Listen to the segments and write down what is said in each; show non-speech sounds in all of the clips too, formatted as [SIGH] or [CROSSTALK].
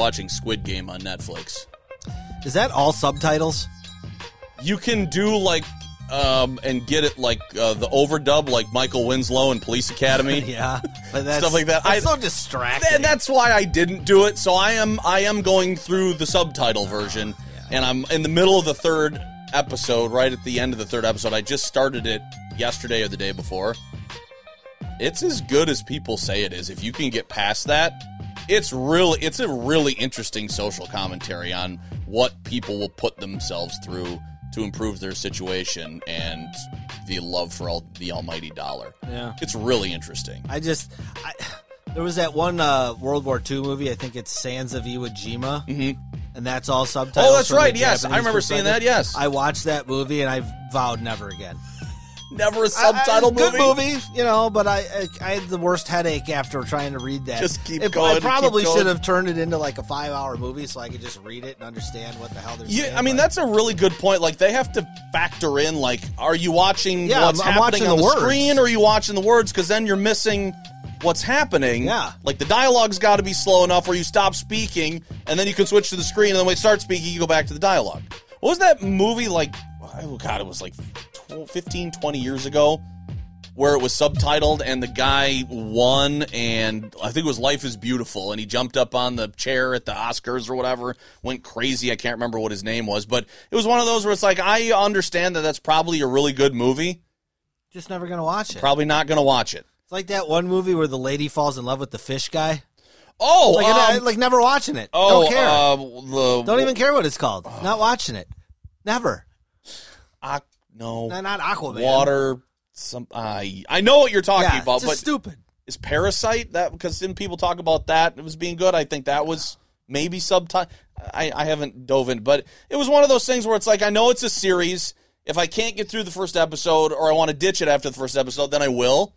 Watching Squid Game on Netflix. Is that all subtitles? You can do like um and get it like uh, the overdub like Michael Winslow in Police Academy. [LAUGHS] yeah, Stuff like that. That's I- so distracting. And that's why I didn't do it. So I am I am going through the subtitle version and I'm in the middle of the third episode, right at the end of the third episode. I just started it yesterday or the day before. It's as good as people say it is. If you can get past that, it's really it's a really interesting social commentary on what people will put themselves through to improve their situation and the love for all the almighty dollar. Yeah. It's really interesting. I just, I, there was that one uh, World War II movie. I think it's Sands of Iwo Jima, mm-hmm. and that's all subtitles. Oh, that's right, yes. I remember seeing that, yes. I watched that movie, and I vowed never again. Never a subtitle good movie. movie, you know, but I, I I had the worst headache after trying to read that. Just keep If- going, I probably going. should have turned it into like a five hour movie so I could just read it and understand what the hell they're saying. Yeah, I mean that's a really good point. Like they have to factor in like, are you watching Yeah, what's I'm- I'm watching on the the, screen, or are you watching the words? Because then you're missing what's happening. Yeah. like the dialogue's got to be slow enough where you stop speaking, and then you can switch to the screen, and then when you start speaking, you go back to the dialogue. What was that movie like? Oh God, it was like 12, 15, 20 years ago. Where it was subtitled and the guy won, and I think it was Life is Beautiful, and he jumped up on the chair at the Oscars or whatever, went crazy. I can't remember what his name was, but it was one of those where it's like, I understand that that's probably a really good movie, just never gonna watch it. probably not going to watch it. It's like that one movie where the lady falls in love with the fish guy. Oh, Like, I- um, like never watching it. oh, Don't care. uh, the, Don't even care what it's called. Not watching it. Never. Aqu- no, Not, not Aquaman. water. Some I I know what you're talking Yeah, about, it's but stupid. is Parasite that because didn't people talk about that it was being good? I think that was maybe subtitle. I, I haven't dove in, but it was one of those things where it's like I know it's a series. If I can't get through the first episode or I want to ditch it after the first episode, then I will.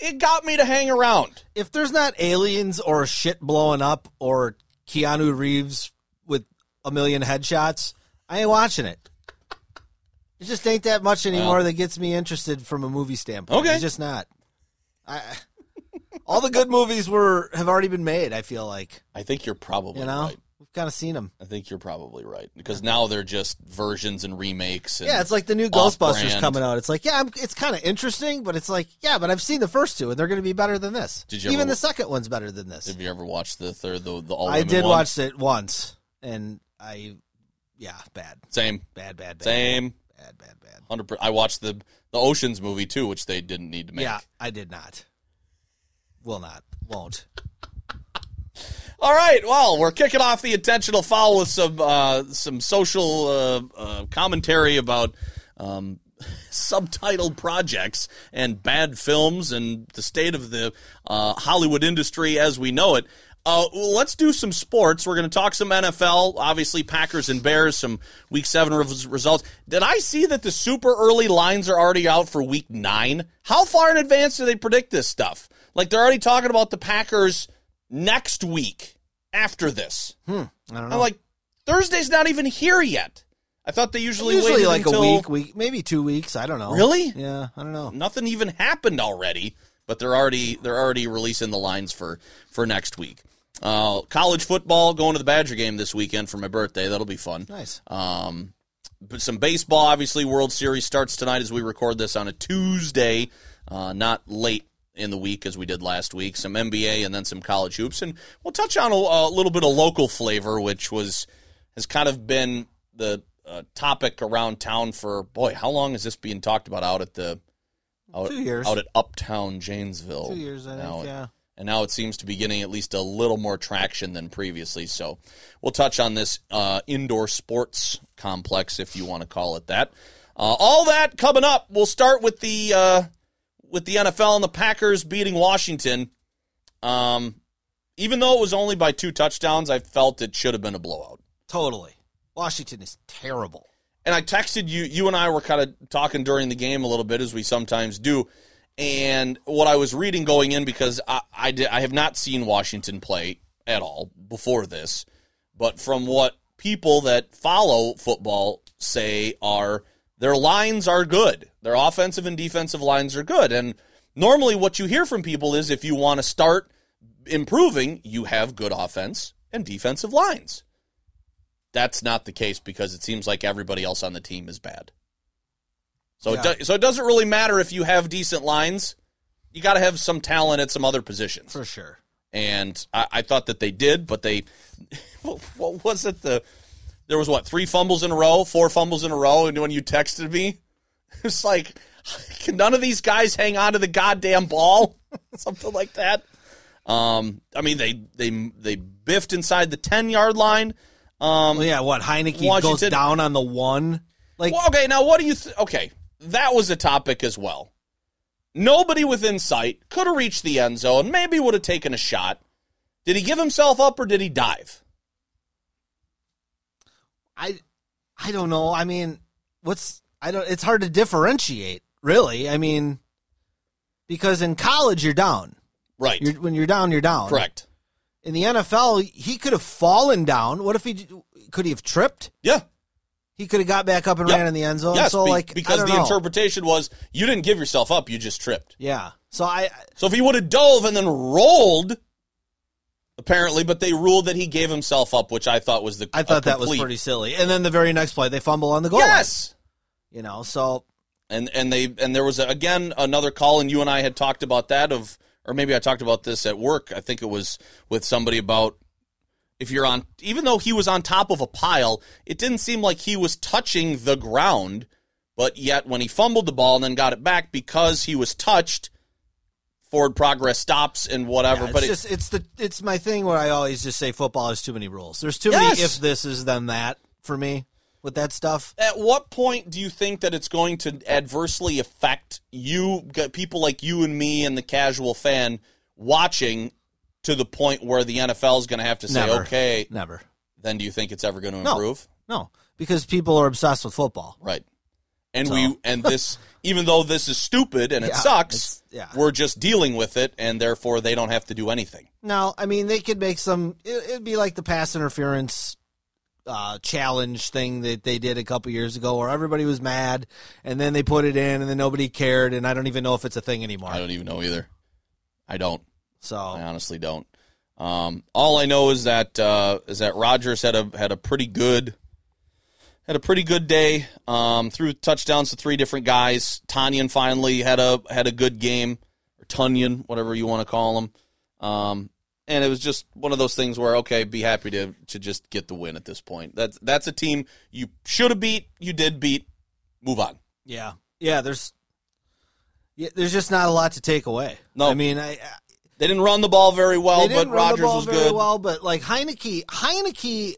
It got me to hang around. If there's not aliens or shit blowing up or Keanu Reeves with a million headshots, I ain't watching it. It just ain't that much anymore Well. that gets me interested from a movie standpoint. Okay. It's just not. I, [LAUGHS] all the good movies were have already been made. I feel like I think you're probably you know right. we've kind of seen them. I think you're probably right because now they're just versions and remakes. And Yeah, it's like the new. Ghostbusters coming out. It's like, yeah, I'm, it's kind of interesting, but it's like, yeah, but I've seen the first two, and they're going to be better than this. Did you Even ever- the second one's better than this. Have you ever watched the third, the, the all I did one? watch it once, and I, yeah, bad, Same, bad, bad, bad, same. Bad, bad, bad. Hundred. I watched the the Ocean's movie too, which they didn't need to make. Yeah, I did not. Will not. Won't. [LAUGHS] All right. Well, we're kicking off the intentional foul with some uh, some social uh, uh, commentary about um, [LAUGHS] subtitled projects and bad films and the state of the uh, Hollywood industry as we know it. Uh, well, let's do some sports. We're going to talk some NFL. Obviously, Packers and Bears. Some Week Seven res- results. Did I see that the super early lines are already out for Week Nine? How far in advance do they predict this stuff? Like they're already talking about the Packers next week after this. I don't know. I'm like, Thursday's not even here yet. I thought they usually, usually like until a week, week, maybe two weeks. I don't know. Really? Yeah, I don't know. nothing even happened already, but they're already they're already releasing the lines for for next week. Uh, college football going to the Badger game this weekend for my birthday. That'll be fun. Nice. Um, but some baseball, obviously. World Series starts tonight as we record this on a Tuesday, uh, not late in the week as we did last week. Some NBA and then some college hoops, and we'll touch on a, a little bit of local flavor, which was has kind of been the uh, topic around town for boy. How long is this being talked about out at the out, Two years. out at Uptown Janesville? Two years, I now. think. Yeah. And now it seems to be getting at least a little more traction than previously. So we'll touch on this uh, indoor sports complex, if you want to call it that. Uh, all that coming up. We'll start with the uh, with the NFL and the Packers beating Washington. Um, even though it was only by two touchdowns, I felt it should have been a blowout. Totally. Washington is terrible. And I texted you. You and I were kind of talking during the game a little bit, as we sometimes do. And what I was reading going in because I I, did, I have not seen Washington play at all before this, but from what people that follow football say are their lines are good. Their offensive and defensive lines are good. And normally what you hear from people is if you want to start improving, you have good offense and defensive lines. That's not the case because it seems like everybody else on the team is bad. So Yeah. it do, so it doesn't really matter if you have decent lines. You got to have some talent at some other positions. For sure. And I, I thought that they did, but they [LAUGHS] what was it the there was what three fumbles in a row, four fumbles in a row, and when you texted me, [LAUGHS] it's like can none of these guys hang on to the goddamn ball, [LAUGHS] something like that. Um, I mean they they they biffed inside the ten yard line. Um, Well, yeah, what Heinicke goes down on the one. Like well, okay, now what do you? Th- okay, that was a topic as well. Nobody within sight could have reached the end zone. Maybe would have taken a shot. Did he give himself up or did he dive? I I don't know. I mean, what's I don't it's hard to differentiate, really. I mean because in college you're down. Right. You're, when you're down, you're down. Correct. In the NFL, he could have fallen down. What if he could he have tripped? Yeah. He could have got back up and Yep. ran in the end zone. yes. so be- like because the know. interpretation was you didn't give yourself up, you just tripped. yeah. So I So if he would have dove and then rolled, apparently, but they ruled that he gave himself up, which I thought was the. I thought that was pretty silly. And then the very next play, they fumble on the goal. line, Yes. you know. So and and they and there was a, again another call and you and I had talked about that of or maybe I talked about this at work I think it was with somebody about if you're on even though he was on top of a pile it didn't seem like he was touching the ground but yet when he fumbled the ball and then got it back because he was touched forward progress stops and whatever Yeah, but it's it, it's the it's my thing where I always just say football has too many rules. There's too Yes. many if this is then that for me with that stuff. at what point do you think that it's going to adversely affect you people like you and me and the casual fan watching to the point where the NFL is going to have to say Never. okay Never. then do you think it's ever going to No. improve No, because people are obsessed with football. right and So- we and this [LAUGHS] even though this is stupid and it sucks yeah. we're just dealing with it and therefore they don't have to do anything No, I mean they could make some. It, it'd be like the pass interference uh, challenge thing that they did a couple years ago, where everybody was mad, and then they put it in, and then nobody cared, and I don't even know if it's a thing anymore. I don't even know either I don't So I honestly don't. Um, all I know is that uh, is that Rodgers had a had a pretty good had a pretty good day. Um, threw touchdowns to three different guys. Tonyan finally had a had a good game, or Tunyon, whatever you want to call him. Um, and it was just one of those things where okay, be happy to to just get the win at this point. That's that's a team you should have beat, you did beat. Move on. yeah, yeah. There's yeah, there's just not a lot to take away. No. I mean, I, They didn't run the ball very well, they didn't but run Rodgers was very good. well, but like Heinicke, Heinicke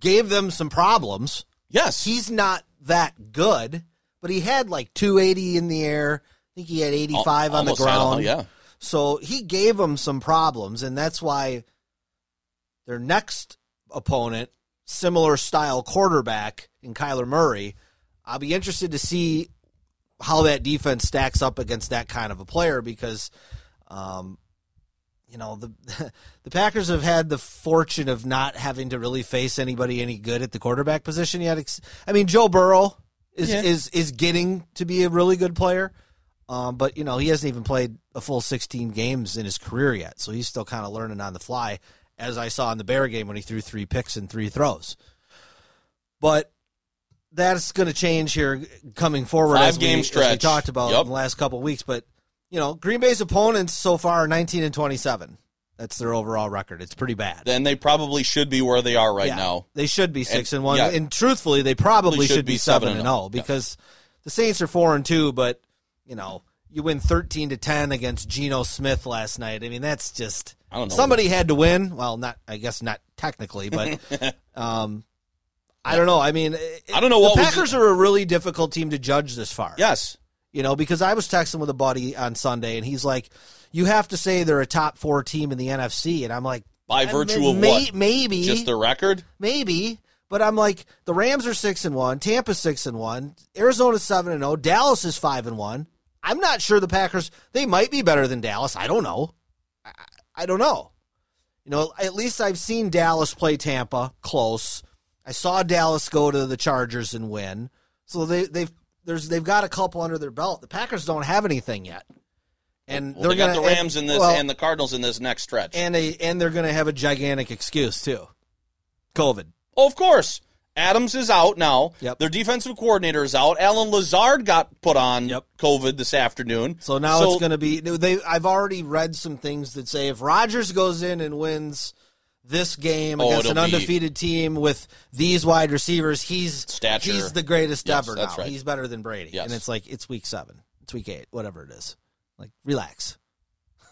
gave them some problems. Yes, He's not that good, but he had like 280 in the air. I think he had 85 on the ground. yeah. So he gave them some problems, and that's why their next opponent, similar style quarterback in Kyler Murray, I'll be interested to see how that defense stacks up against that kind of a player because, um, you know the [LAUGHS] the Packers have had the fortune of not having to really face anybody any good at the quarterback position yet. I mean, Joe Burrow is Yeah. is is getting to be a really good player. Um, but you know he hasn't even played a full 16 games in his career yet, so he's still kind of learning on the fly. As I saw in the Bear game when he threw three picks and three throws, but that's going to change here coming forward Five as we, game as we talked about Yep. in the last couple of weeks. But you know Green Bay's opponents so far are 19 and 27. That's their overall record. It's pretty bad. then they probably should be where they are right Yeah. now. They should be six And- and, one, yeah. and truthfully, they probably should should, be seven and and oh. zero because the Saints are four and two. But you know, you win thirteen to ten against Geno Smith last night. I mean, that's just I don't know. somebody had to win. Well, not I guess not technically, but [LAUGHS] um, I don't know. I mean, I don't know what the was- Packers are a really difficult team to judge this far. Yes. You know, because I was texting with a buddy on Sunday, and he's like, you have to say they're a top four team in the NFC, and I'm like, By virtue of may- what? Maybe Just their record? maybe. But I'm like, the Rams are six and one, Tampa's six and one, Arizona's seven and zero, Dallas is five and one. I'm not sure the Packers. They might be better than Dallas. I don't know. I, I don't know. You know, at least I've seen Dallas play Tampa close. I saw Dallas go to the Chargers and win. So they they've there's they've got a couple under their belt. The Packers don't have anything yet, and Well, they they're got gonna the Rams in this well, and the Cardinals in this next stretch. and they and they're going to have a gigantic excuse too. COVID. oh, of course. Adams is out now. Yep. Their defensive coordinator is out. Allen Lazard got put on Yep. COVID this afternoon. So now it's going to be. They. I've already read some things that say if Rodgers goes in and wins this game Oh, against an undefeated team with these wide receivers, he's Stature. He's the greatest Yes, ever. now. right. He's better than Brady. Yes. And it's like it's week seven, it's week eight, whatever it is. Like relax.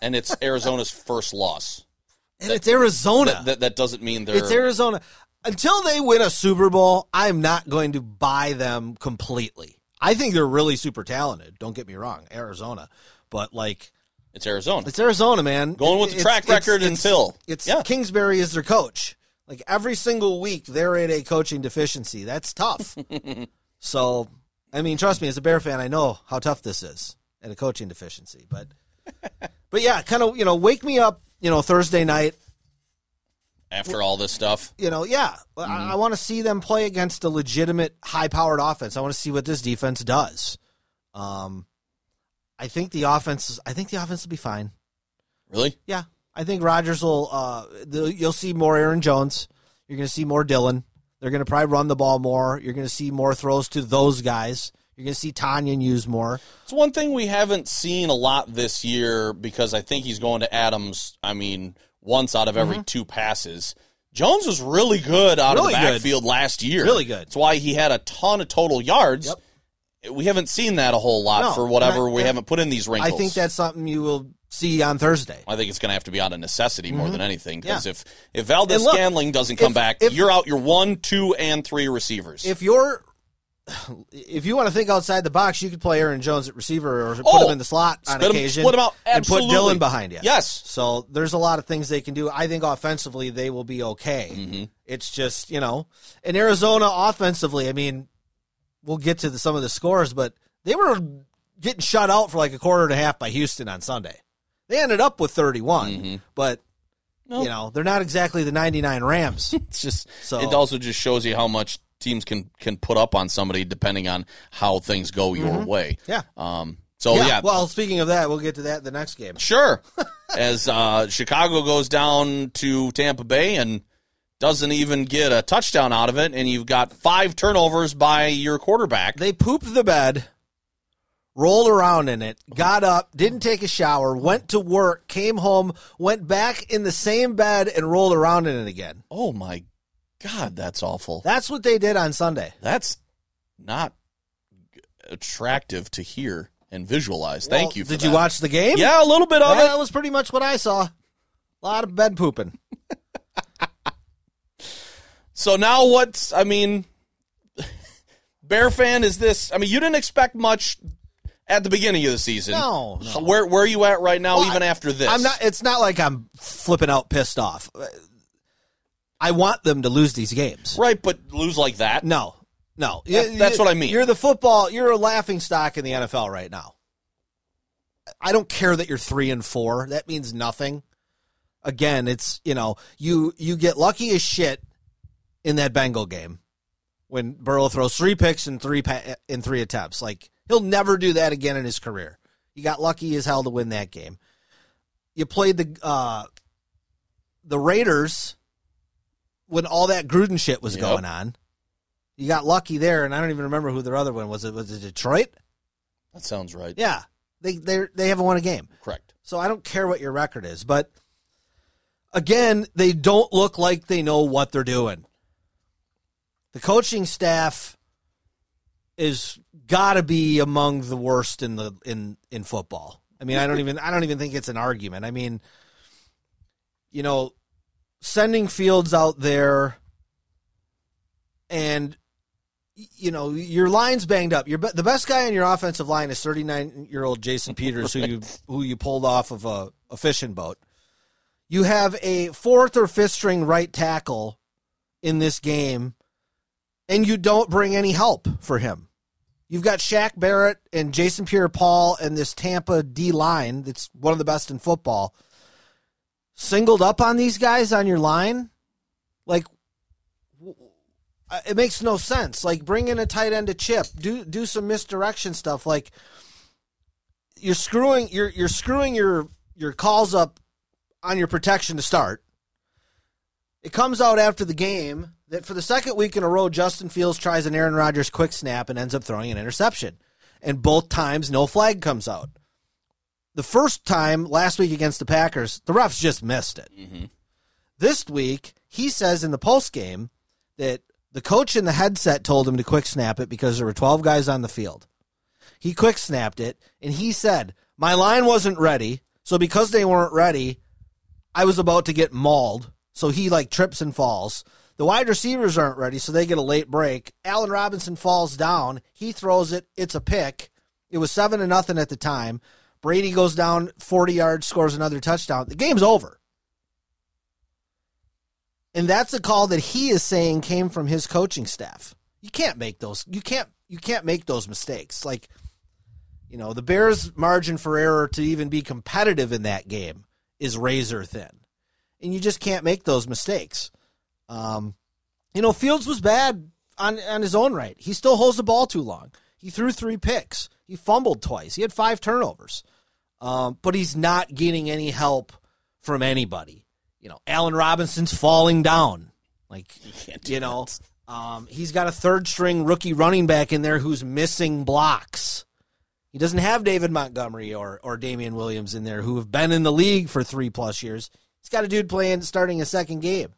and it's Arizona's first loss. And it's Arizona. That, that, that doesn't mean they're. it's Arizona. Until they win a Super Bowl, I'm not going to buy them completely. I think they're really super talented. Don't get me wrong, Arizona, but like It's Arizona. It's Arizona, man. Going with the It's- track it's- record it's- until. it's Yeah. Kingsbury is their coach. Like every single week, they're in a coaching deficiency. That's tough. [LAUGHS] so, I mean, trust me, as a Bear fan, I know how tough this is at a coaching deficiency. But, [LAUGHS] but yeah, kind of, you know, wake me up, you know, Thursday night. After all this stuff, You know, yeah, Mm-hmm. I, I want to see them play against a legitimate, high-powered offense. I want to see what this defense does. Um, I think the offense. I think the offense will be fine. really? Yeah, I think Rodgers will. Uh, the, you'll see more Aaron Jones. You're going to see more Dillon. They're going to probably run the ball more. You're going to see more throws to those guys. You're going to see Tonyan use more. It's one thing we haven't seen a lot this year because I think he's going to Adams. I mean, once out of every two passes. Jones was really good out Mm-hmm. Really of the good. backfield last year. Really good. That's why he had a ton of total yards. Yep. We haven't seen that a whole lot No, for whatever I- we and haven't put in these wrinkles. I think that's something you will see on Thursday. I think it's going to have to be out of necessity more than anything because Mm-hmm. Yeah. if if Valdes look, Scantling doesn't come if- back, if- you're out your one, two, and three receivers. If you're, if you want to think outside the box, you could play Aaron Jones at receiver or put Oh, him in the slot on split him- occasion. split him out. and put Dillon behind you. Yes. So there's a lot of things they can do. I think offensively they will be okay. Mm-hmm. It's just you know, in Arizona offensively, I mean, we'll get to the, some of the scores, but they were getting shut out for like a quarter and a half by Houston on Sunday. They ended up with 31, Mm-hmm. but you know they're not exactly the 99 Rams. [LAUGHS] It's just So- it also just shows you how much teams can can put up on somebody depending on how things go your way. Mm-hmm. yeah. Um. So yeah. Well, speaking of that, we'll get to that in the next game. sure. [LAUGHS] As uh, Chicago goes down to Tampa Bay and doesn't even get a touchdown out of it, and you've got five turnovers by your quarterback. They pooped the bed, rolled around in it, got up, didn't take a shower, went to work, came home, went back in the same bed, and rolled around in it again. oh my God, that's awful. That's what they did on Sunday. That's not attractive to hear and visualize. Thank you. For Did that. you watch the game? Yeah, a little bit of Well, it. that was pretty much what I saw. A lot of bed pooping. So now what's I mean Bear fan is this I mean you didn't expect much at the beginning of the season. No, no. Where where are you at right now Well, even I- after this? I'm not. It's not like I'm flipping out, pissed off. I want them to lose these games. right, but lose like that. No, no. That- that's what I mean. You're the football. You're a laughing stock in the NFL right now. I don't care that you're three and four. That means nothing. Again, it's you know you you get lucky as shit in that Bengal game when Burrow throws three picks in three pa- in three attempts. Like he'll never do that again in his career. He got lucky as hell to win that game. You played the uh, the Raiders when all that Gruden shit was Yep. going on. You got lucky there, and I don't even remember who their other one was. It was it Detroit. That sounds right. Yeah, they they they haven't won a game, Correct. so I don't care what your record is. But again, they don't look like they know what they're doing. The coaching staff is got to be among the worst in the in in football. I mean, I don't even I don't even think it's an argument. I mean, you know, sending Fields out there and you know your line's banged up. Your be- the best guy on your offensive line is 39 year old Jason [LAUGHS] Peters, who you who you pulled off of a, a fishing boat. You have a fourth or fifth string right tackle in this game, and you don't bring any help for him. You've got Shaq Barrett and Jason Pierre-Paul and this Tampa D line that's one of the best in football. Singled up on these guys on your line, like uh, it makes no sense. Like bring in a tight end to chip, do do some misdirection stuff. Like you're screwing you're you're screwing your your calls up on your protection to start. It comes out after the game that for the second week in a row, Justin Fields tries an Aaron Rodgers quick snap and ends up throwing an interception. And both times, no flag comes out. The first time last week against the Packers, the refs just missed it. Mm-hmm. This week, he says in the post game that the coach in the headset told him to quick snap it because there were 12 guys on the field. He quick snapped it, and he said, My line wasn't ready. So because they weren't ready, I was about to get mauled. So he like trips and falls. The wide receivers aren't ready, so they get a late break. Allen Robinson falls down. He throws it. It's a pick. It was seven to nothing at the time. Brady goes down 40 yards, scores another touchdown. The game's over. And that's a call that he is saying came from his coaching staff. You can't make those you can't you can't make those mistakes. Like you know, the Bears margin for error to even be competitive in that game is razor thin. And you just can't make those mistakes. Um, you know, Fields was bad on on his own right. He still holds the ball too long. He threw three picks. He fumbled twice. He had five turnovers. Um, but he's not getting any help from anybody. You know, Allen Robinson's falling down. Like can't do you know, um, he's got a third string rookie running back in there who's missing blocks. He doesn't have David Montgomery or or Damien Williams in there who have been in the league for three plus years. He's got a dude playing starting a second game.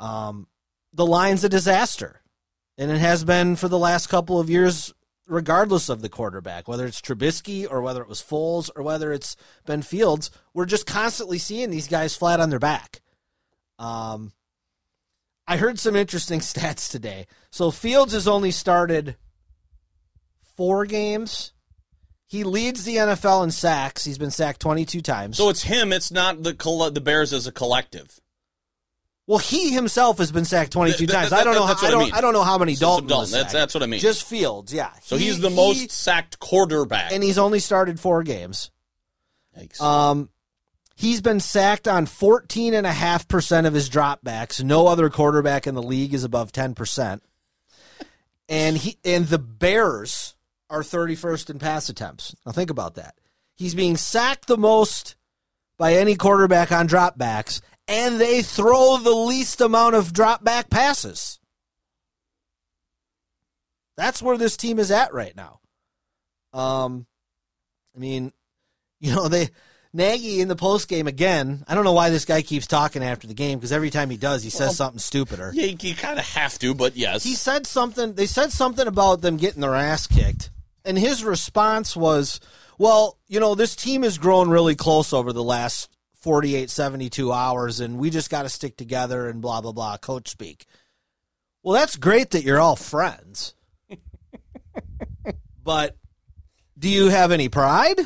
Um, the line's a disaster, and it has been for the last couple of years, regardless of the quarterback, whether it's Trubisky or whether it was Foles or whether it's Ben Fields. We're just constantly seeing these guys flat on their back. Um, I heard some interesting [LAUGHS] stats today. So Fields has only started four games. He leads the NFL in sacks. He's been sacked 22 times. So it's him. It's not the the Bears as a collective. Well, he himself has been sacked 22 Th- th- times. th- I don't know. How, I I don't. mean. I don't know how many Dalton. Dalton, that's- that's what I mean. Just Fields, yeah. So He- he's the he- most sacked quarterback. and he's only started four games. Yikes. Um, he's been sacked on 14.5% of his dropbacks. No other quarterback in the league is above 10%. And he and the Bears are 31st in pass attempts. Now think about that. He's being sacked the most by any quarterback on dropbacks, and they throw the least amount of drop back passes. That's where this team is at right now. Um, I mean, [LAUGHS] you know, they Nagy in the post game again. I don't know why this guy keeps talking after the game because every time he does, he says something stupider. yeah, you kind of have to, but yes. He said something. They said something about them getting their ass kicked, and his response was, "Well, you know, this team has grown really close over the last 48, 72 hours, and we just got to stick together and blah blah blah." Coach speak. Well, that's great that you're all friends, [LAUGHS] but do you have any pride?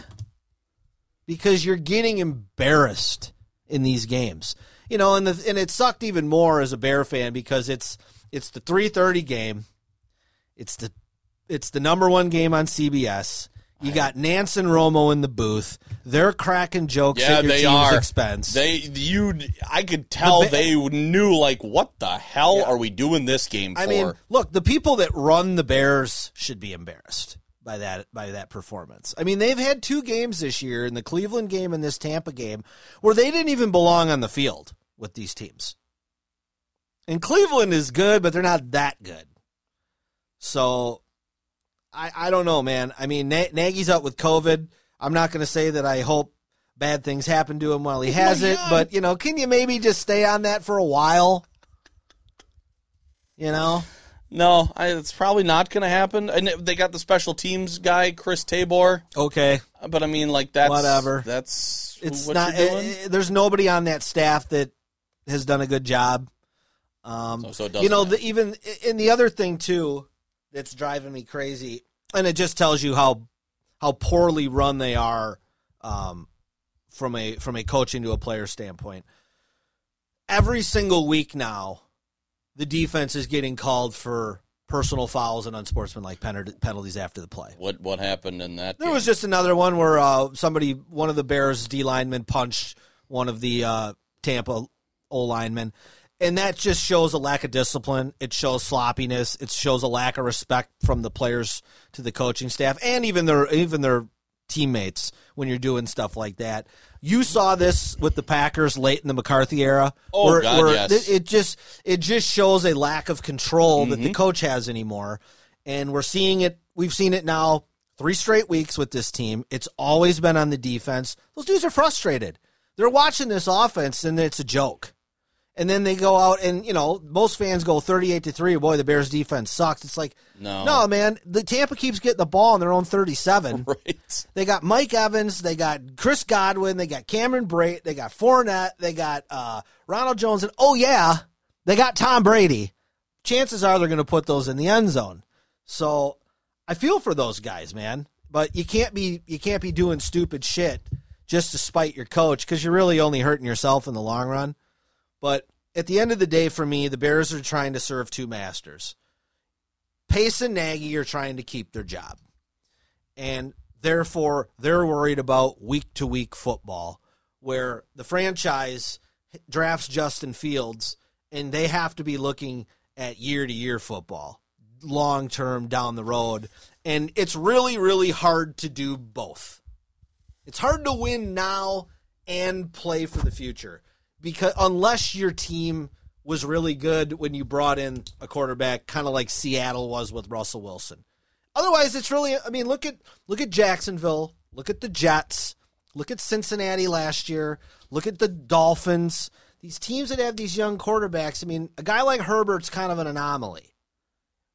Because you're getting embarrassed in these games. You know, and the and it sucked even more as a Bear fan because it's it's the 3:30 game. It's the it's the number 1 game on CBS. You got Nance and Romo in the booth. They're cracking jokes yeah, at your they team's are. expense. They you. I could tell The Ba- they knew like what the hell are we doing this game for? I mean, look, the people that run the Bears should be embarrassed by that by that performance. I mean, they've had two games this year, in the Cleveland game and this Tampa game, where they didn't even belong on the field with these teams. And Cleveland is good, but they're not that good. So, I I don't know, man. I mean, Na- Nagy's out with COVID. I'm not going to say that I hope bad things happen to him while he has it, but you know, can you maybe just stay on that for a while? You know. no, I, it's probably not going to happen. And they got the special teams guy, Chris Tabor. Okay. But I mean, like that's Whatever. That's It's what not. you're doing. eh, eh, there's nobody on that staff that has done a good job. Um, So- so it doesn't you know, the, even and the other thing too that's driving me crazy, and it just tells you how how poorly run they are um, from a from a coaching to a player standpoint. Every single week now, the defense is getting called for personal fouls and unsportsmanlike penalties after the play. What what happened in that? There game? was just another one where uh, somebody, one of the Bears D linemen, punched one of the uh, Tampa O linemen, and that just shows a lack of discipline. It shows sloppiness. It shows a lack of respect from the players to the coaching staff and even their even their teammates when you're doing stuff like that. You saw this with the Packers late in the McCarthy era. Oh, God, yes. it- it just it just shows a lack of control that Mm-hmm. the coach has anymore, and we're seeing it. We've seen it now three straight weeks with this team. It's always been on the defense. Those dudes are frustrated. They're watching this offense, and it's a joke. And then they go out and you know most fans go thirty-eight to three. Boy, the Bears defense sucks. It's like No. no man. The Tampa keeps getting the ball on their own thirty-seven. [LAUGHS] right. They got Mike Evans, they got Chris Godwin, they got Cameron Brate, they got Fournette, they got uh, Ronald Jones, and oh yeah, they got Tom Brady. Chances are they're going to put those in the end zone. So I feel for those guys, man. But you can't be you can't be doing stupid shit just to spite your coach because you're really only hurting yourself in the long run. But at the end of the day, for me, the Bears are trying to serve two masters. Pace and Nagy are trying to keep their job. And therefore they're worried about week to week football where the franchise drafts Justin Fields and they have to be looking at year to year football long term down the road. And it's really really hard to do both. It's hard to win now and play for the future because unless your team was really good when you brought in a quarterback kind of like Seattle was with Russell Wilson Otherwise, it's really. I mean, look at look at Jacksonville. Look at the Jets. Look at Cincinnati last year. Look at the Dolphins. These teams that have these young quarterbacks. I mean, a guy like Herbert's kind of an anomaly.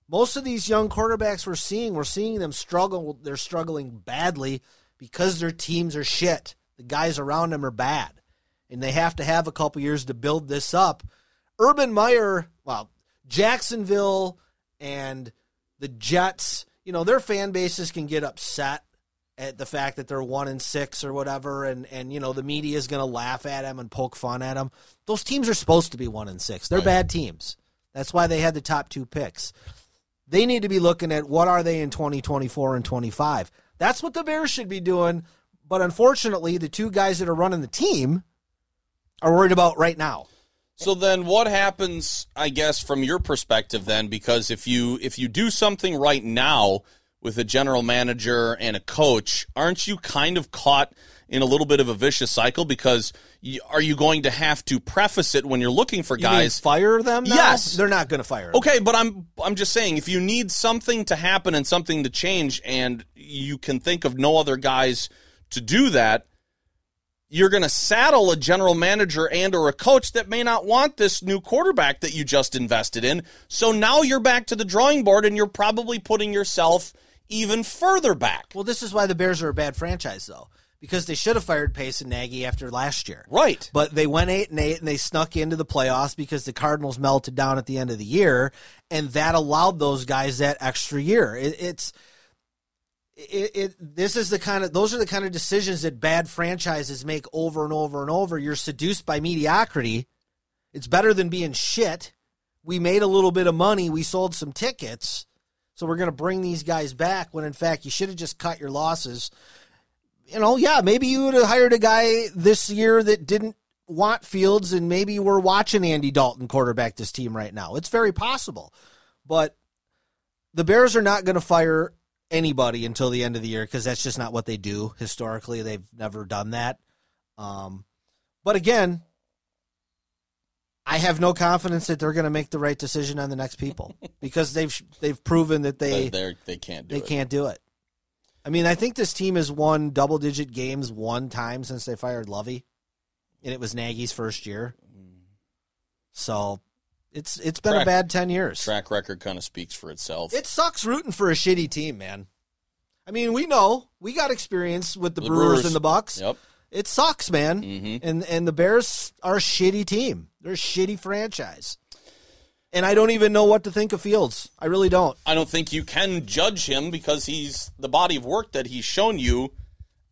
Most of these young quarterbacks we're seeing, we're seeing them struggle. They're struggling badly because their teams are shit. The guys around them are bad, and they have to have a couple years to build this up. Urban Meyer, well, Jacksonville and the Jets, you know, their fan bases can get upset at the fact that they're one and six or whatever, and and you know the media is going to laugh at them and poke fun at them. Those teams are supposed to be one and six. They're bad teams. That's why they had the top two picks. They need to be looking at what are they in 2024 and 25. That's what the Bears should be doing. But unfortunately, the two guys that are running the team are worried about right now. So then what happens I guess from your perspective then because if you if you do something right now with a general manager and a coach, aren't you kind of caught in a little bit of a vicious cycle because you, are you going to have to preface it when you're looking for You guys fire them? Now? Yes. they're not going to fire. 'em. Okay, but I'm I'm just saying if you need something to happen and something to change and you can think of no other guys to do that, you're going to saddle a general manager and or a coach that may not want this new quarterback that you just invested in. So now you're back to the drawing board and you're probably putting yourself even further back. Well, this is why the Bears are a bad franchise, though, because they should have fired Pace and Nagy after last year. Right. But they went eight and eight, and they snuck into the playoffs because the Cardinals melted down at the end of the year, and that allowed those guys that extra year. It, it's it, it. This is the kind of those are the kind of decisions that bad franchises make over and over and over. You're seduced by mediocrity. It's better than being shit. We made a little bit of money. We sold some tickets. So we're going to bring these guys back when in fact you should have just cut your losses. You know, yeah, maybe you would have hired a guy this year that didn't want Fields and maybe we're watching Andy Dalton quarterback this team right now. It's very possible. But the Bears are not going to fire anybody until the end of the year because that's just not what they do historically. They've never done that. Um, but again, I have no confidence that they're going to make the right decision on the next people [LAUGHS] because they've they've proven that they they they can't do they it. can't do it. I mean, I think this team has won double digit games one time since they fired Lovie, and it was Nagy's first year. So it's it's been Track- a bad ten years. Track record kind of speaks for itself. It sucks rooting for a shitty team, man. I mean, we know we got experience with the, The Brewers, Brewers. and the Bucks. Yep. It sucks, man. Mhm. And and the Bears are a shitty team. They're a shitty franchise. And I don't even know what to think of Fields. I really don't. I don't think you can judge him because he's the body of work that he's shown you.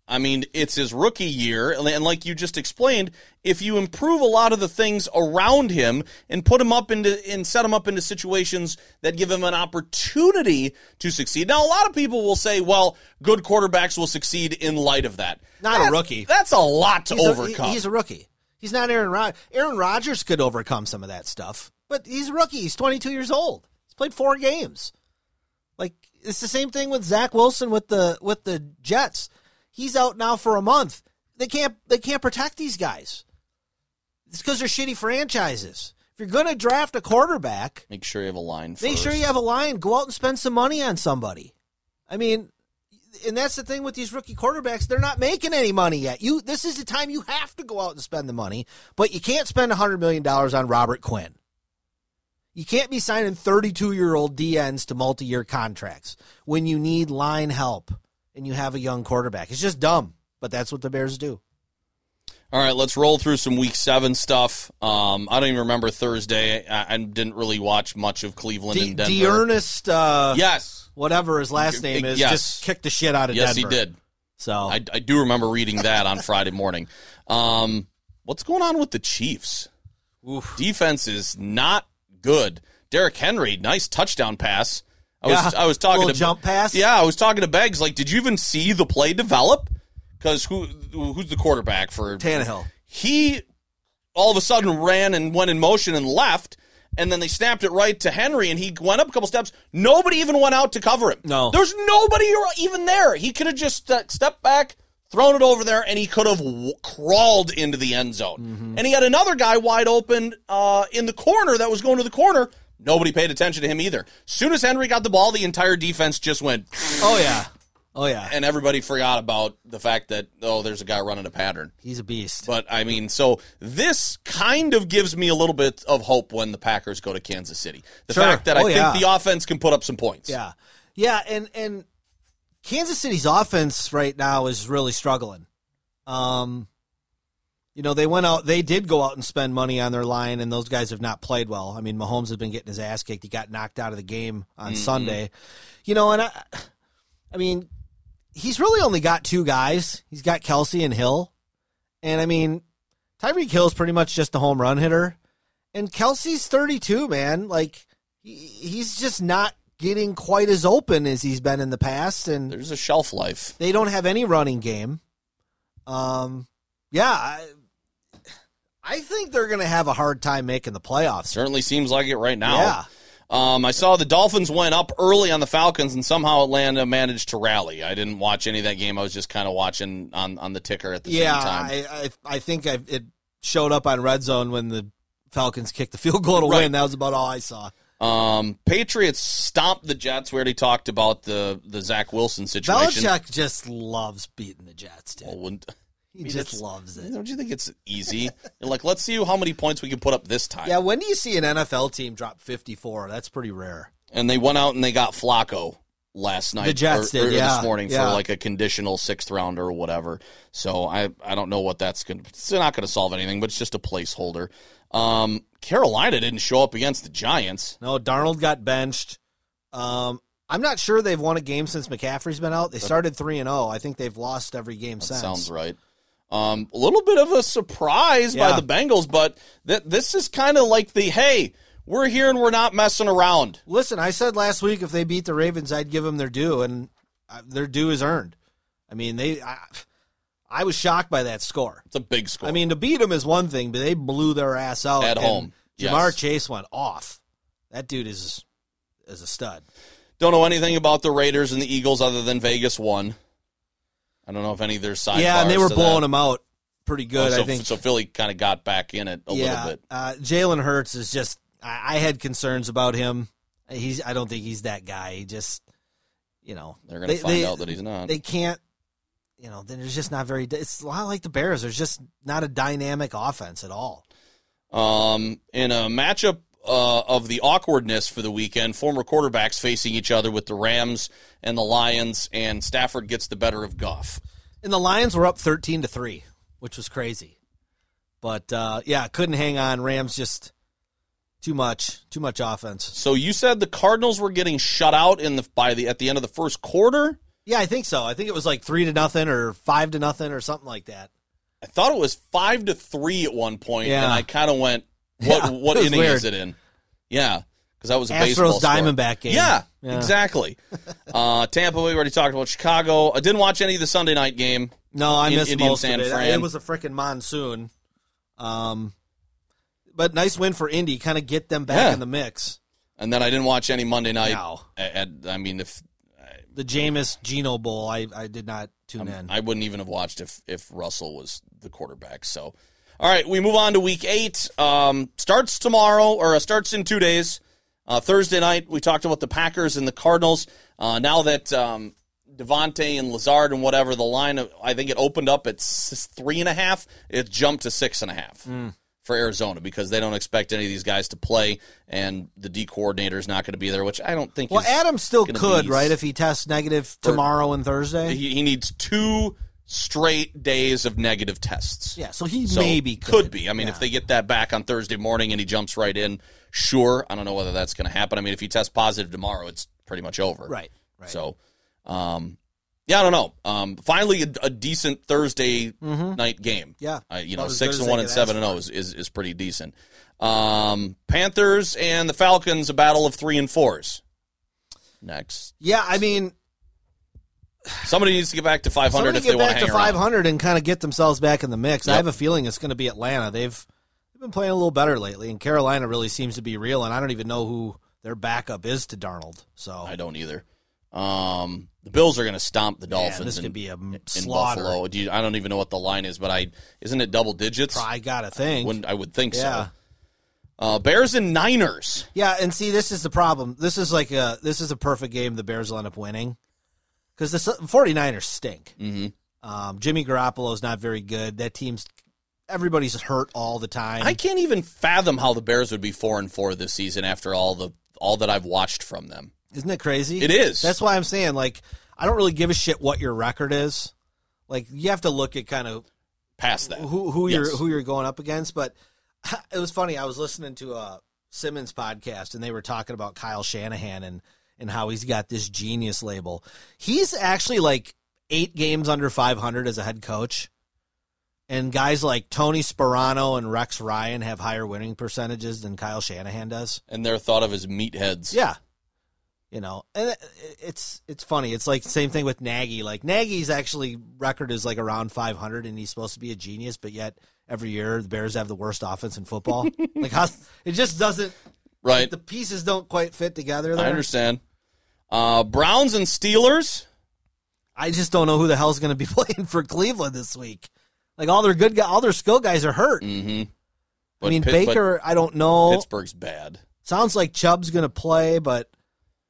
I mean, it's his rookie year, and like you just explained, if you improve a lot of the things around him and put him up into and set him up into situations that give him an opportunity to succeed. Now, a lot of people will say, "Well, good quarterbacks will succeed in light of that." Not a rookie. That's a lot to He's overcome. he- he's a rookie. He's not Aaron Rod. Aaron Rodgers could overcome some of that stuff, but he's a rookie. He's 22 years old. He's played four games. Like it's the same thing with Zach Wilson with the with the Jets. He's out now for a month. They can't they can't protect these guys. It's because they're shitty franchises. If you're going to draft a quarterback, Make sure you have a line. make sure you have a line. Go out and spend some money on somebody. I mean, and that's the thing with these rookie quarterbacks; they're not making any money yet. You, this is the time you have to go out and spend the money, but you can't spend hundred million dollars on Robert Quinn. You can't be signing thirty-two-year-old DNs to multi-year contracts when you need line help and you have a young quarterback. It's just dumb, but that's what the Bears do. All right, let's roll through some Week Seven stuff. Um, I don't even remember Thursday. I, I didn't really watch much of Cleveland D- and Denver. D'Ernest, uh, yes, whatever his last name is, Yes. just kicked the shit out of yes, Denver. he did. So I, I do remember reading that on Friday morning. Um, what's going on with the Chiefs? Defense is not good. Derrick Henry, nice touchdown pass. I was Yeah, I was talking to jump pass. Yeah, I was talking to Beggs. Like, did you even see the play develop? Because who who's the quarterback for Tannehill. he all of a sudden ran and went in motion and left, and then they snapped it right to Henry, and he went up a couple steps. Nobody even went out to cover him. No. there's nobody even there. He could have just uh, stepped back, thrown it over there, and he could have w- crawled into the end zone. Mm-hmm. And he had another guy wide open uh, in the corner that was going to the corner. Nobody paid attention to him either. Soon as Henry got the ball, the entire defense just went, Oh yeah. Oh yeah. and everybody forgot about the fact that oh, there's a guy running a pattern. He's a beast. But I mean, so this kind of gives me a little bit of hope when the Packers go to Kansas City. The Sure. fact that Oh, I yeah. think the offense can put up some points. Yeah. Yeah, and and Kansas City's offense right now is really struggling. Um you know, they went out they did go out and spend money on their line and those guys have not played well. I mean, Mahomes has been getting his ass kicked. He got knocked out of the game on Sunday. You know, and I I mean, he's really only got two guys. He's got Kelce and Hill. And I mean, Tyreek Hill's pretty much just a home run hitter. And Kelce's 32, man. Like, he, he's just not getting quite as open as he's been in the past. And There's a shelf life. they don't have any running game. Um, yeah, I, think they're going to have a hard time making the playoffs. Certainly seems like it right now. Yeah. Um, I saw the Dolphins went up early on the Falcons, and somehow Atlanta managed to rally. I didn't watch any of that game. I was just kind of watching on, on the ticker at the Yeah, same time. I, I, I think I, it showed up on red zone when the Falcons kicked the field goal to Right. win. That was about all I saw. Um, Patriots stomped the Jets. We already talked about the the Zach Wilson situation. Belichick just loves beating the Jets, dude. Well, he mean, just loves it. Don't you think it's easy? You're [LAUGHS] like, let's see how many points we can put up this time. Yeah, when do you see an NFL team drop 54? That's pretty rare. And they went out and they got Flacco last night. The Jets or, did, or yeah, this morning yeah. for like a conditional sixth rounder or whatever. So I I don't know what that's going. to It's not going to solve anything, but it's just a placeholder. Um, Carolina didn't show up against the Giants. No, Darnold got benched. Um, I'm not sure they've won a game since McCaffrey's been out. They started 3 and 0. I think they've lost every game That since. sounds right. Um, a little bit of a surprise by the Bengals, but th- this is kind of like the hey, we're here and we're not messing around. Listen, I said last week if they beat the Ravens, I'd give them their due, and uh, their due is earned. I mean, they. I, I was shocked by that score. It's a big score. I mean, to beat them is one thing, but they blew their ass out At and home, Ja'Marr yes. Chase went off. That dude is is a stud. Don't know anything about the Raiders and the Eagles other than Vegas won. I don't know if any of their sidebars. yeah, and they were blowing that. them out pretty good. Oh, so, I think. so. Philly kind of got back in it a yeah, little bit. Uh, Jalen Hurts is just. I, I had concerns about him. He's. I don't think he's that guy. He just. You know, They're going to they- find they- out that he's not. they can't. You know, then there's just not very. It's a lot like the Bears. There's just not a dynamic offense at all. Um, in a matchup uh, of the awkwardness for the weekend, former quarterbacks facing each other with the Rams and the Lions, and Stafford gets the better of Goff. And the Lions were up thirteen to three, which was crazy. But uh, yeah, couldn't hang on. Rams just Too much, too much offense. So you said the Cardinals were getting shut out in the by the at the end of the first quarter. Yeah, I think so. I think it was like three to nothing or five to nothing or something like that. I thought it was five to three at one point, Yeah. and I kind of went, "What Yeah, what inning weird. is it in?" Yeah, because that was a baseball Astros score. Diamondback game. Yeah, Yeah. exactly. [LAUGHS] uh, Tampa, we already talked about Chicago. I didn't watch any of the Sunday night game. No, I In- missed Indian most San of it. Fran. It was a freaking monsoon. Um, but nice win for Indy. Kind of get them back Yeah. in the mix. And then I didn't watch any Monday night. No. At, at- I mean, if The Jameis Geno Bowl. I, I did not tune in. Um, I wouldn't even have watched if if Russell was the quarterback. So, all right, we move on to Week Eight. Um, starts tomorrow, or uh, starts in two days. Uh, Thursday night, we talked about the Packers and the Cardinals. Uh, now that um, Davante and Lazard and whatever the line, I think it opened up at three and a half. It jumped to six and a half for Arizona because they don't expect any of these guys to play, and the D coordinator is not going to be there, which I don't think. well, Adam still could, right? If he tests negative tomorrow and Thursday. He, he needs two straight days of negative tests. yeah, so he So, maybe could. be. I mean, Yeah. if they get that back on Thursday morning and he jumps right in, sure. I don't know whether that's going to happen. I mean, if he tests positive tomorrow, it's pretty much over. Right, right. So, um, yeah, I don't know. Um, finally, a, a decent Thursday night game. Mm-hmm. Yeah. Uh, you know, six and one and seven and zero is, is is pretty decent. Um, Panthers and the Falcons, a battle of three and fours. Next, Yeah, I mean, somebody needs to get back to five hundred somebody if they get want back to to hang around. 500 and kind of get themselves back in the mix. I have a feeling it's going to be Atlanta. They've they've been playing a little better lately, and Carolina really seems to be real. And I don't even know who their backup is to Darnold. So I don't either. Um, the Bills are going to stomp the Dolphins. yeah, this in, could be a in slaughter. Buffalo. Do you, I don't even know what the line is, but I isn't it double digits? I got to think. When I would think Yeah. so. Uh, Bears and Niners. Yeah, and see, this is the problem. This is like a this is a perfect game. The Bears will end up winning because the 49ers stink. Mm-hmm. Um, Jimmy Garoppolo's not very good. That team's everybody's hurt all the time. I can't even fathom how the Bears would be four and four this season after all the all that I've watched from them. Isn't it crazy? It is. That's why I'm saying like I don't really give a shit what your record is. Like you have to look at kind of Past that, who who Yes. you're who you're going up against. But [LAUGHS] it was funny. I was listening to a Simmons podcast, and they were talking about Kyle Shanahan and and how he's got this genius label. He's actually like eight games under 500 as a head coach. And guys like Tony Sparano and Rex Ryan have higher winning percentages than Kyle Shanahan does. and they're thought of as meatheads. Yeah. You know, and it's it's funny. It's like same thing with Nagy. Like Nagy's actually record is like around 500, and he's supposed to be a genius, but yet every year the Bears have the worst offense in football. [LAUGHS] like how it just doesn't. right. The pieces don't quite fit together. There. I understand. Uh, Browns and Steelers. I just don't know who the hell's going to be [LAUGHS] playing for Cleveland this week. Like all their good guys, all their skill guys are hurt. Mm-hmm. I mean Baker. I don't know. Pittsburgh's bad. Sounds like Chubb's going to play, but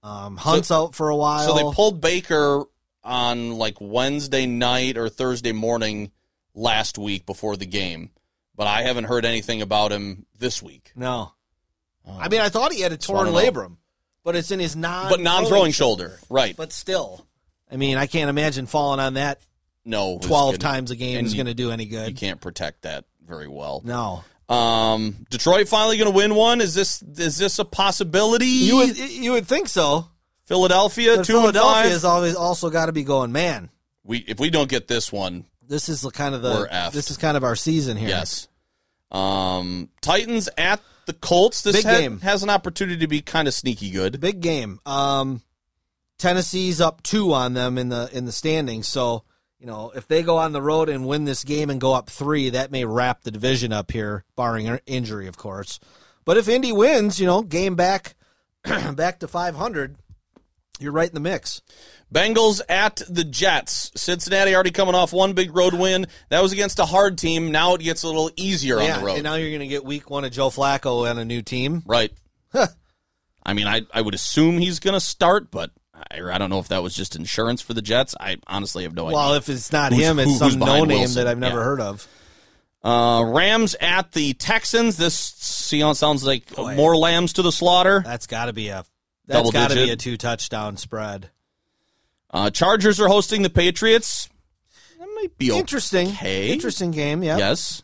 um, Hunt's out for a while. So they pulled Baker on like Wednesday night or Thursday morning last week before the game, but I haven't heard anything about him this week. No. I mean, I thought he had a torn labrum, but it's in his non. But non-throwing shoulder, right? But still, I mean, I can't imagine falling on that no, it's twelve gonna- times a game and is you- going to do any good. You good. can't protect that very well. No, Um, Detroit finally going to win one. Is this is this a possibility? you would you would think so. Philadelphia But two Philadelphia and five. has always also got to be going. Man, we if we don't get this one, this is the kind of the effed. this is kind of our season here. yes. Um, Titans at the Colts. This Big ha- game. has an opportunity to be kind of sneaky good. big game. Um, Tennessee's up two on them in the in the standings. So you know if they go on the road and win this game and go up three, that may wrap the division up here, barring in- injury, of course. But if Indy wins, you know, game back [CLEARS THROAT] back to five hundred, you're right in the mix. Bengals at the Jets. Cincinnati already coming off one big road win. That was against a hard team. Now it gets a little easier on the road. and now you're going to get week one of Joe Flacco and a new team. Right. I mean, I I would assume he's going to start, but I, I don't know if that was just insurance for the Jets. I honestly have no Well, idea. Well, if it's not Who's- him, it's who- some no name Wilson? that I've never Yeah. heard of. Uh, Rams at the Texans. This see, sounds like more lambs to the slaughter. That's got to be a that's got to be a two touchdown spread. Uh, Chargers are hosting the Patriots. That might be Interesting, okay. interesting game. Yeah, Yes.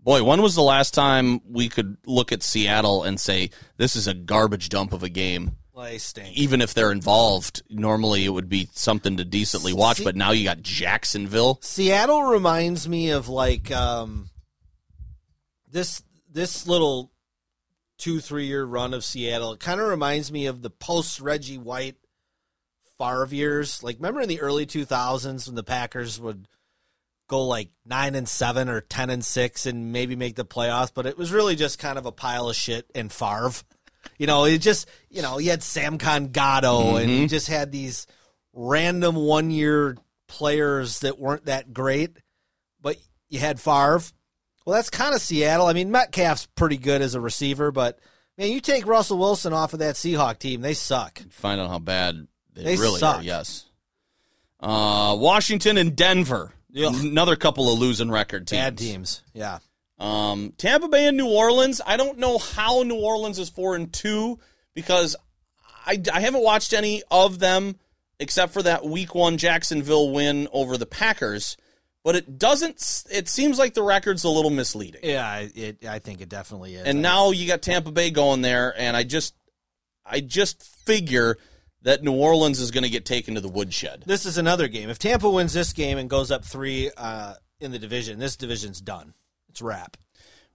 Boy, when was the last time we could look at Seattle and say this is a garbage dump of a game? Well. Even if they're involved, normally it would be something to decently watch. But now you got Jacksonville. Seattle reminds me of like um, this this little two three year run of Seattle. It kind of reminds me of the post Reggie White Favre years. Like remember in the early two thousands when the Packers would go like nine and seven or ten and six and maybe make the playoffs, but it was really just kind of a pile of shit and Favre. You know, it just you know you had Samkon Gado and you mm-hmm. just had these random one year players that weren't that great, but you had Favre. Well, that's kind of Seattle. I mean, Metcalf's pretty good as a receiver, but man, you take Russell Wilson off of that Seahawk team, they suck. Find out how bad they, They really suck. are. Yes. Uh, Washington and Denver. Ugh. Another couple of losing record teams. Bad teams. Yeah. Um, Tampa Bay and New Orleans. I don't know how New Orleans is four and two because I, I haven't watched any of them except for that Week One Jacksonville win over the Packers. But it doesn't. It seems like the record's a little misleading. Yeah, it, I think it definitely is. And now you got Tampa Bay going there, and I just, I just figure that New Orleans is going to get taken to the woodshed. this is another game. If Tampa wins this game and goes up three uh, in the division, this division's done. It's wrap.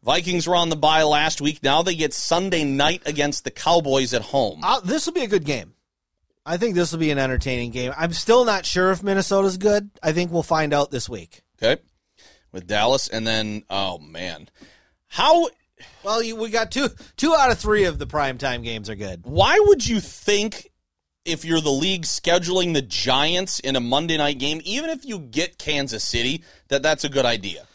Vikings were on the bye last week. Now they get Sunday night against the Cowboys at home. Uh, this will be a good game. I think this will be an entertaining game. I'm still not sure if Minnesota's good. I think we'll find out this week. Okay, with Dallas, and then oh man, how? Well, you, we got two two out of three of the primetime games are good. Why would you think if you're the league scheduling the Giants in a Monday night game, even if you get Kansas City, that that's a good idea?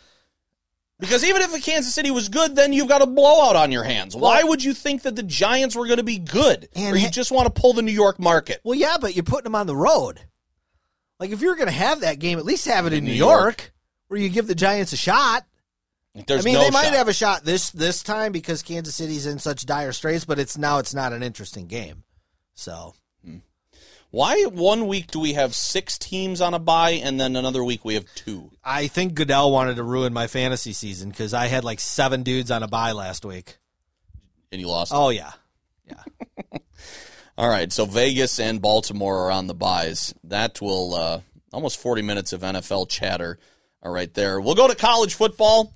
Because even if the Kansas City was good, then you've got a blowout on your hands. Why would you think that the Giants were going to be good? And or you just want to pull the New York market? Well, yeah, but you're putting them on the road. Like if you're going to have that game, at least have it in, New New York. York, where you give the Giants a shot. There's I mean, no they might shot. have a shot this this time because Kansas City's in such dire straits, but it's now it's not an interesting game. So Why one week do we have six teams on a bye, and then another week we have two? I think Goodell wanted to ruin my fantasy season because I had like seven dudes on a bye last week. And you lost. Oh yeah. yeah, [LAUGHS] All right, so Vegas and Baltimore are on the buys. That will uh, almost 40 minutes of NFL chatter. All right, there. We'll go to college football.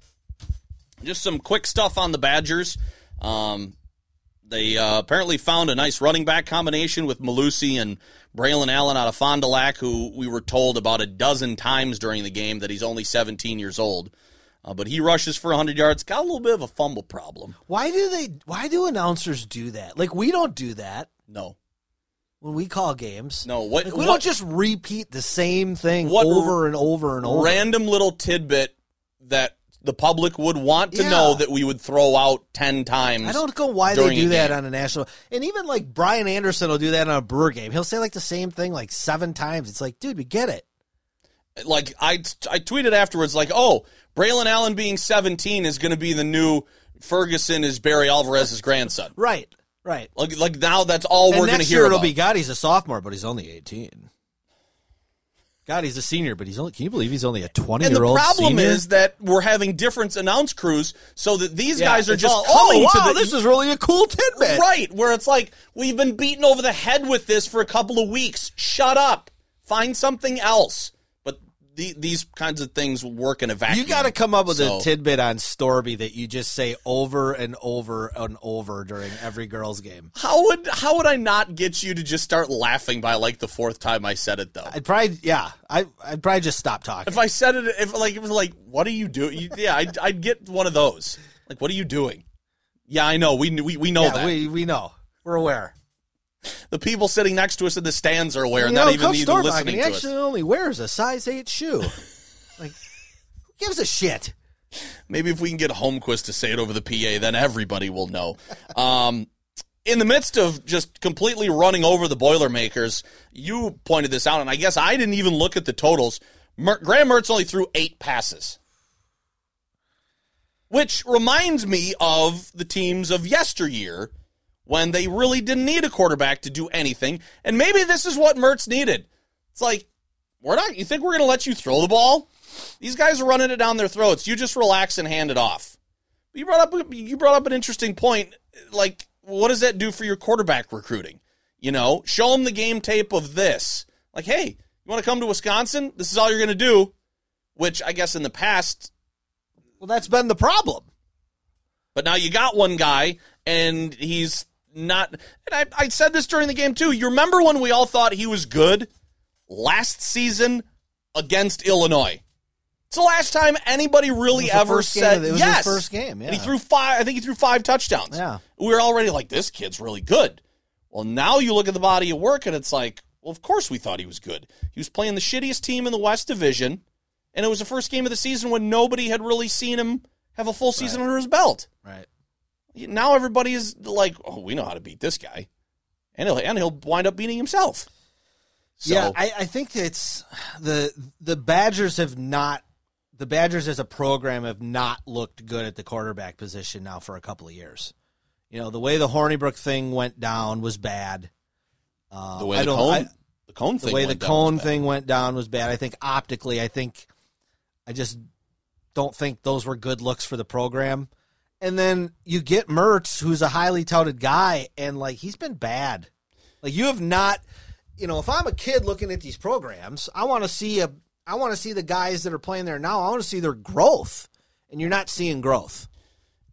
Just some quick stuff on the Badgers. Um, they uh, apparently found a nice running back combination with Mellusi and Braylon Allen out of Fond du Lac, who we were told about a dozen times during the game that he's only 17 years old. Uh, but he rushes for 100 yards. Got a little bit of a fumble problem. why do they? Why do announcers do that? Like we don't do that No, when we call games. no. What Like, we what- don't just repeat the same thing over and over and over. random little tidbit that the public would want to Yeah. know that we would throw out 10 times. I don't know why they do that game. on a national. And even like Brian Anderson will do that on a Brewer game. He'll say like the same thing like seven times. It's like, dude, we get it. Like, I, I tweeted afterwards, like, oh, Braylon Allen being 17 is going to be the new Ferguson is Barry Alvarez's grandson. Right, right. Like, like now that's all and we're going to hear year it'll about. be God. He's a sophomore, but he's only eighteen. God, he's a senior, but he's only. Can you believe he's only a and the twenty-year-old? The problem senior? is that we're having different announce crews so that these Yeah, guys are just all, coming oh, wow, to the this is really a cool tidbit. Right, where it's like, we've been beaten over the head with this for a couple of weeks. Shut up. Find something else. The, these kinds of things work in a vacuum. You got to come up with So- a tidbit on Storby that you just say over and over and over during every girls' game. How would how would I not get you to just start laughing by like the fourth time I said it though? I'd probably, yeah, I, I'd probably just stop talking. If I said it, if like it was like, what are you doing? Yeah, I'd, I'd get one of those. Like, what are you doing? Yeah, I know. We we, we know yeah, that. we we know, we're aware. The people sitting next to us in the stands are aware, You not know, even Coach even Storbaugh, listening he to actually us. only wears a size eight shoe. [LAUGHS] like, who gives a shit? Maybe if we can get Holmquist to say it over the PA, then everybody will know. Um, in the midst of just completely running over the Boilermakers, you pointed this out, and I guess I didn't even look at the totals. Mer- Graham Mertz only threw eight passes, which reminds me of the teams of yesteryear when they really didn't need a quarterback to do anything. And maybe this is what Mertz needed. It's like, we're not, you think we're going to let you throw the ball? These guys are running it down their throats. You just relax and hand it off. You brought up you brought up an interesting point. Like, what does that do for your quarterback recruiting? You know, show them the game tape of this. Like, hey, you want to come to Wisconsin? This is all you're going to do. Which I guess in the past, Well, that's been the problem. but now you got one guy and he's not. And I, I said this during the game too. You remember when we all thought he was good last season against Illinois? It's the last time anybody really It was the ever game said it was yes. first game, And he threw five. I think he threw five touchdowns. Yeah. we were already like, this kid's really good. Well, now you look at the body of work, and it's like, well, of course we thought he was good. He was playing the shittiest team in the West Division, and it was the first game of the season when nobody had really seen him have a full season under his belt. Right. Now everybody is like, oh, we know how to beat this guy, and he'll and he'll wind up beating himself. So, yeah, I, I think it's the the Badgers have not the Badgers as a program have not looked good at the quarterback position now for a couple of years. You know, the way the Hornibrook thing went down was bad. Uh, the way I the Coan, I- the Coan the way the Coan thing went down was bad. I think optically, I think I just don't think those were good looks for the program. And then you get Mertz, who's a highly touted guy, and like he's been bad. Like you have not, you know, if I'm a kid looking at these programs, I want to see a, I want to see the guys that are playing there now. I want to see their growth, and you're not seeing growth.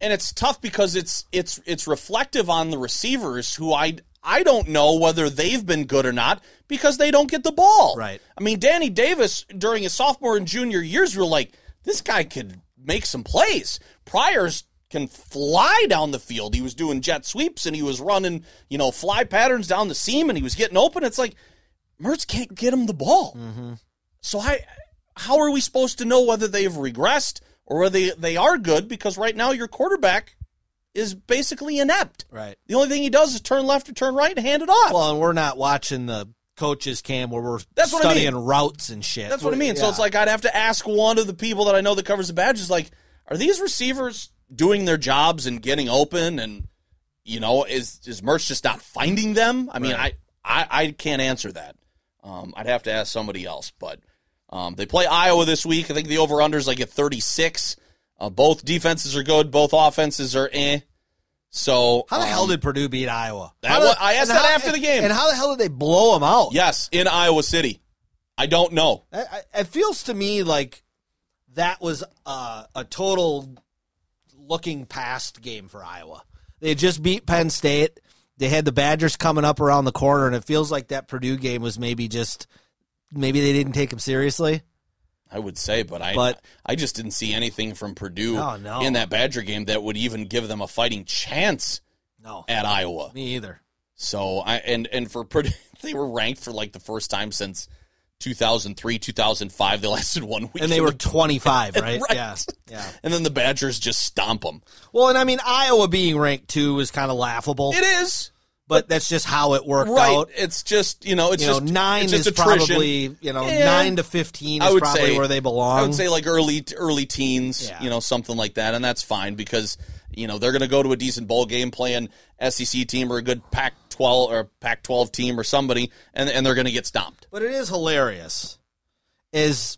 and it's tough because it's it's it's reflective on the receivers who I I don't know whether they've been good or not because they don't get the ball. Right. I mean, Danny Davis during his sophomore and junior years, we were like, this guy could make some plays. Priors can fly down the field. He was doing jet sweeps and he was running, you know, fly patterns down the seam and he was getting open. It's like Mertz can't get him the ball. Mm-hmm. So I, how are we supposed to know whether they've regressed or whether they, they are good? Because right now your quarterback is basically inept. Right. The only thing he does is turn left or turn right and hand it off. Well, and we're not watching the coaches cam where we're That's what I studying mean. routes and shit. That's what I mean. So it's like I'd have to ask one of the people that I know that covers the badges, like, are these receivers doing their jobs and getting open? And you know, is is Mertz just not finding them? I mean, I, I I can't answer that. Um, I'd have to ask somebody else. But um, they play Iowa this week. I think the over unders like at thirty six. Uh, both defenses are good. Both offenses are eh. So How the um, hell did Purdue beat Iowa? that did- I asked that how- after the game. And how the hell did they blow them out? Yes, in Iowa City. I don't know. I- I- it feels to me like that was uh, a total looking past game for Iowa. They had just beat Penn State. They had the Badgers coming up around the corner, and it feels like that Purdue game was maybe just maybe they didn't take them seriously. I would say, but I But- I just didn't see anything from Purdue Oh, no. in that Badger game that would even give them a fighting chance No, at Iowa. me either. So I and and for Purdue, [LAUGHS] they were ranked for like the first time since 2003, 2005. They lasted one week, And they were [LAUGHS] 25, [LAUGHS] right? Right. Yeah, yeah. and then the Badgers just stomp them. Well, and I mean Iowa being ranked two is kind of laughable, It is but that's just how it worked right. out. It's just you know, it's you know, just nine it's just is attrition. probably you know Yeah. nine to fifteen I is would probably say where they belong. I would say like early early teens, Yeah. you know, something like that, and that's fine because you know they're going to go to a decent bowl game playing SEC team or a good Pac-12 or Pac-12 team or somebody, and and they're going to get stomped. But it is hilarious. As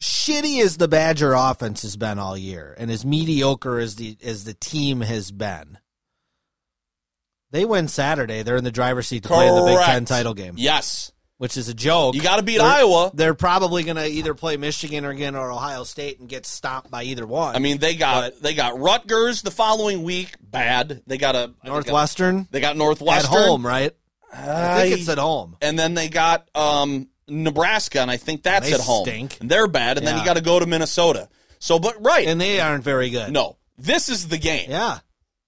shitty as the Badger offense has been all year, and as mediocre as the as the team has been, they win Saturday. They're in the driver's seat to play in the Big Ten title game, Yes, which is a joke. you got to beat They're- Iowa. They're probably going to either play Michigan or again or Ohio State and get stomped by either one. I mean, they got they got Rutgers the following week. Bad. They got a Northwestern They got at Northwestern at home, right? I think it's at home. and then they got um, Nebraska, and I think that's They at home. stink. And they're bad, and then you got to go to Minnesota. So, but right, And they aren't very good. no, this is the game. Yeah.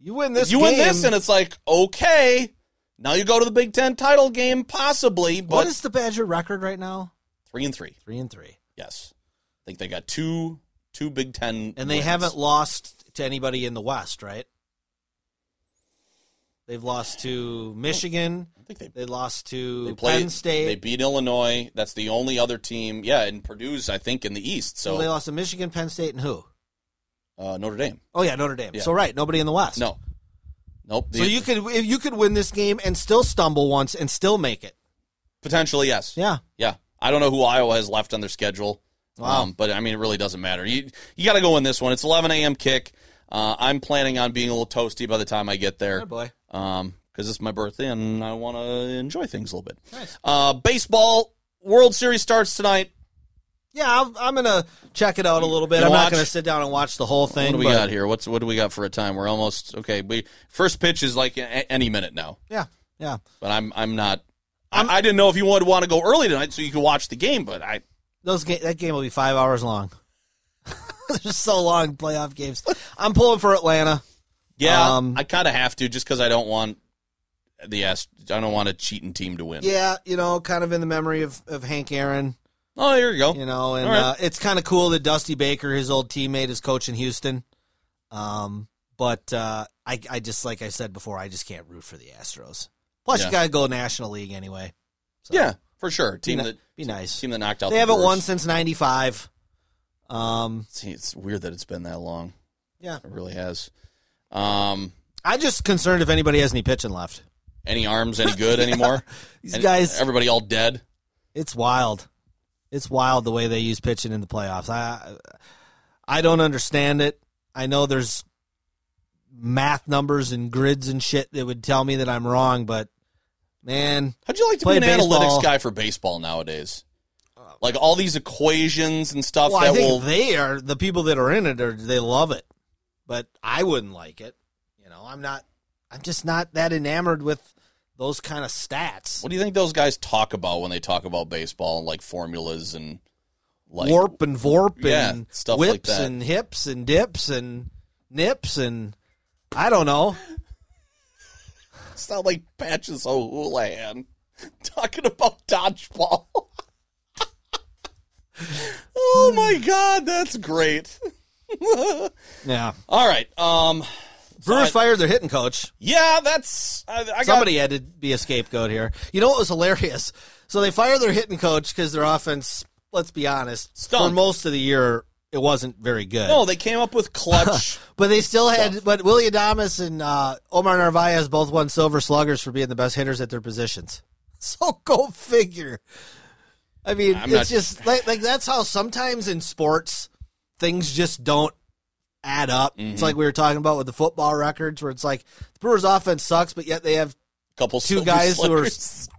You win this you game. win this, and it's like okay. Now you go to the Big Ten title game, possibly, but what is the Badger record right now? three and three. Three and three. Yes, I think they got two two Big Ten, And they wins. haven't lost to anybody in the West, right? They've lost to Michigan. I think they They lost to they played, Penn State. They beat Illinois. That's the only other team. Yeah, and Purdue's I think in the East. So they lost to Michigan, Penn State, and who? uh, Notre Dame. Oh yeah, Notre Dame. Yeah. So right, nobody in the West. No, nope. So you could if you could win this game and still stumble once and still make it. potentially yes. Yeah. Yeah, I don't know who Iowa has left on their schedule. Wow. Um, but I mean, it really doesn't matter. You you got to go in this one. It's 11 a.m. kick. Uh, I'm planning on being a little toasty by the time I get there. Good boy. Um, because it's my birthday and I want to enjoy things a little bit. Nice. Uh, baseball World Series starts tonight. Yeah, I'm, I'm gonna check it out a little bit. I'm watch? not gonna sit down and watch the whole thing. What do we but- got here? What's what do we got for a time? We're almost okay. We first pitch is like a, any minute now, Yeah, yeah. but I'm I'm not. I, I didn't know if you would want to go early tonight so you could watch the game, but I Those ga- that game will be five hours long. [LAUGHS] They're so long playoff games. I'm pulling for Atlanta. yeah Um, I kind of have to just because I don't want the I don't want a cheating team to win. Yeah, you know, kind of in the memory of, of Hank Aaron. Oh, there you go. You know, and right. uh, it's kind of cool that Dusty Baker, his old teammate, is coaching Houston. Um, but uh, I, I just like I said before, I just can't root for the Astros. Plus, Yeah. you got to go National League anyway. So, yeah, for sure. Team ni- that be nice. team that knocked out. They the haven't won since '95. Um, See, it's weird that it's been that long. yeah, It really has. Um, I'm just concerned if anybody has any pitching left. any arms any good anymore? [LAUGHS] These Any- guys, everybody all dead. it's wild. It's wild the way they use pitching in the playoffs. I I don't understand it. I know there's math numbers and grids and shit that would tell me that I'm wrong, but man, How'd you like to be an baseball. analytics guy for baseball nowadays? Like all these equations and stuff well, that I think will. they are the people that are in it are they love it, but I wouldn't like it. You know, I'm not. I'm just not that enamored with those kind of stats. what do you think those guys talk about when they talk about baseball, and like formulas and like warp and vorp Yeah, and stuff like whips that. and hips and dips and nips and I don't know. [LAUGHS] sound like Patches O'Houlihan [LAUGHS] talking about dodgeball. [LAUGHS] oh my god, that's great. Yeah. All right. Um Brewers I- fired their hitting coach. yeah, that's I, I got Somebody had to be a scapegoat here. You know what was hilarious? So they fired their hitting coach because their offense, let's be honest, Stunk. for most of the year it wasn't very good. No, they came up with clutch. [LAUGHS] But they still had, but Willy Adames and uh, Omar Narvaez both won silver sluggers for being the best hitters at their positions. [LAUGHS] So go figure. I mean, I'm it's not- just like like that's how sometimes in sports things just don't add up. Mm-hmm. It's like we were talking about with the football records, where it's like the Brewers' offense sucks, but yet they have couple two guys who are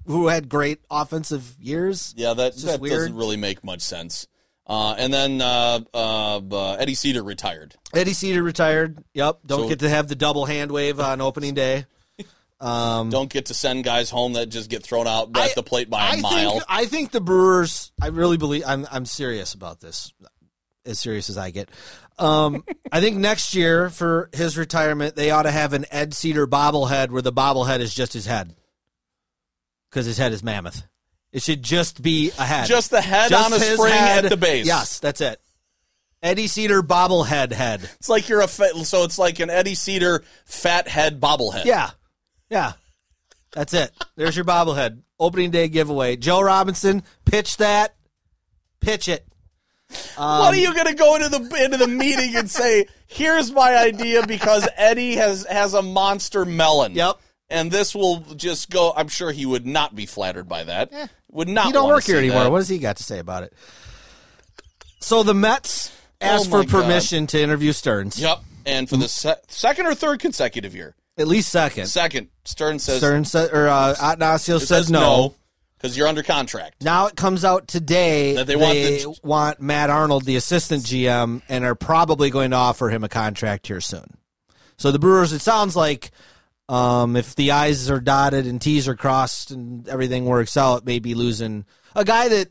who had great offensive years. Yeah, that, just that doesn't really make much sense. Uh, and then uh, uh, uh, Eddie Sedar retired. Eddie Sedar retired. Yep, don't So- get to have the double hand wave on opening day. [LAUGHS] Um, Don't get to send guys home that just get thrown out at the plate by a I mile. Think, I think the Brewers. I really believe. I'm. I'm serious about this. As serious as I get. Um, I think next year for his retirement, they ought to have an Ed Sedar bobblehead where the bobblehead is just his head, because his head is mammoth. It should just be a head. Just the head Just on a spring head. at the base. Yes, that's it. Eddie Sedar bobblehead head. It's like you're a fa- so it's like an Eddie Sedar fat head bobblehead. Yeah, yeah. That's it. There's your bobblehead opening day giveaway. Joe Robinson, pitch that. Pitch it. What are you going to go into the into the meeting and say? Here's my idea because Eddie has has a monster melon. Yep. And this will just go. I'm sure he would not be flattered by that. Would not. He don't work here anymore. that. What does he got to say about it? So the Mets asked Oh for permission to interview Stearns. Yep. And for the se- second or third consecutive year, At least second. second, Stern says said, or uh, Attanasio says, says no. Because you're under contract. Now it comes out today That they they, want want, Matt Arnold, the assistant GM, and are probably going to offer him a contract here soon. So the Brewers, it sounds like um, if the I's are dotted and T's are crossed and everything works out, maybe losing a guy that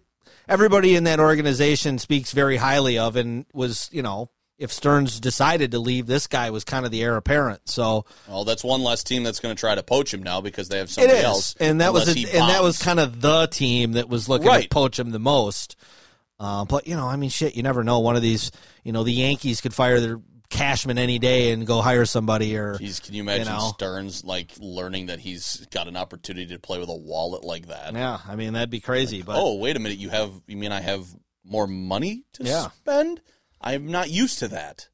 everybody in that organization speaks very highly of and was, you know, if Stearns decided to leave, this guy was kind of the heir apparent. So Well, that's one less team that's going to try to poach him now because they have somebody else. and that was a, and that was kind of the team that was looking Right. to poach him the most. Uh, but you know, I mean, shit, you never know. One of these, you know, the Yankees could fire their Cashman any day and go hire somebody, or Jeez, can you imagine know. Stearns like learning that he's got an opportunity to play with a wallet like that? yeah, I mean that'd be crazy. But oh, wait a minute, you have you mean I have more money to Yeah. spend? I'm not used to that.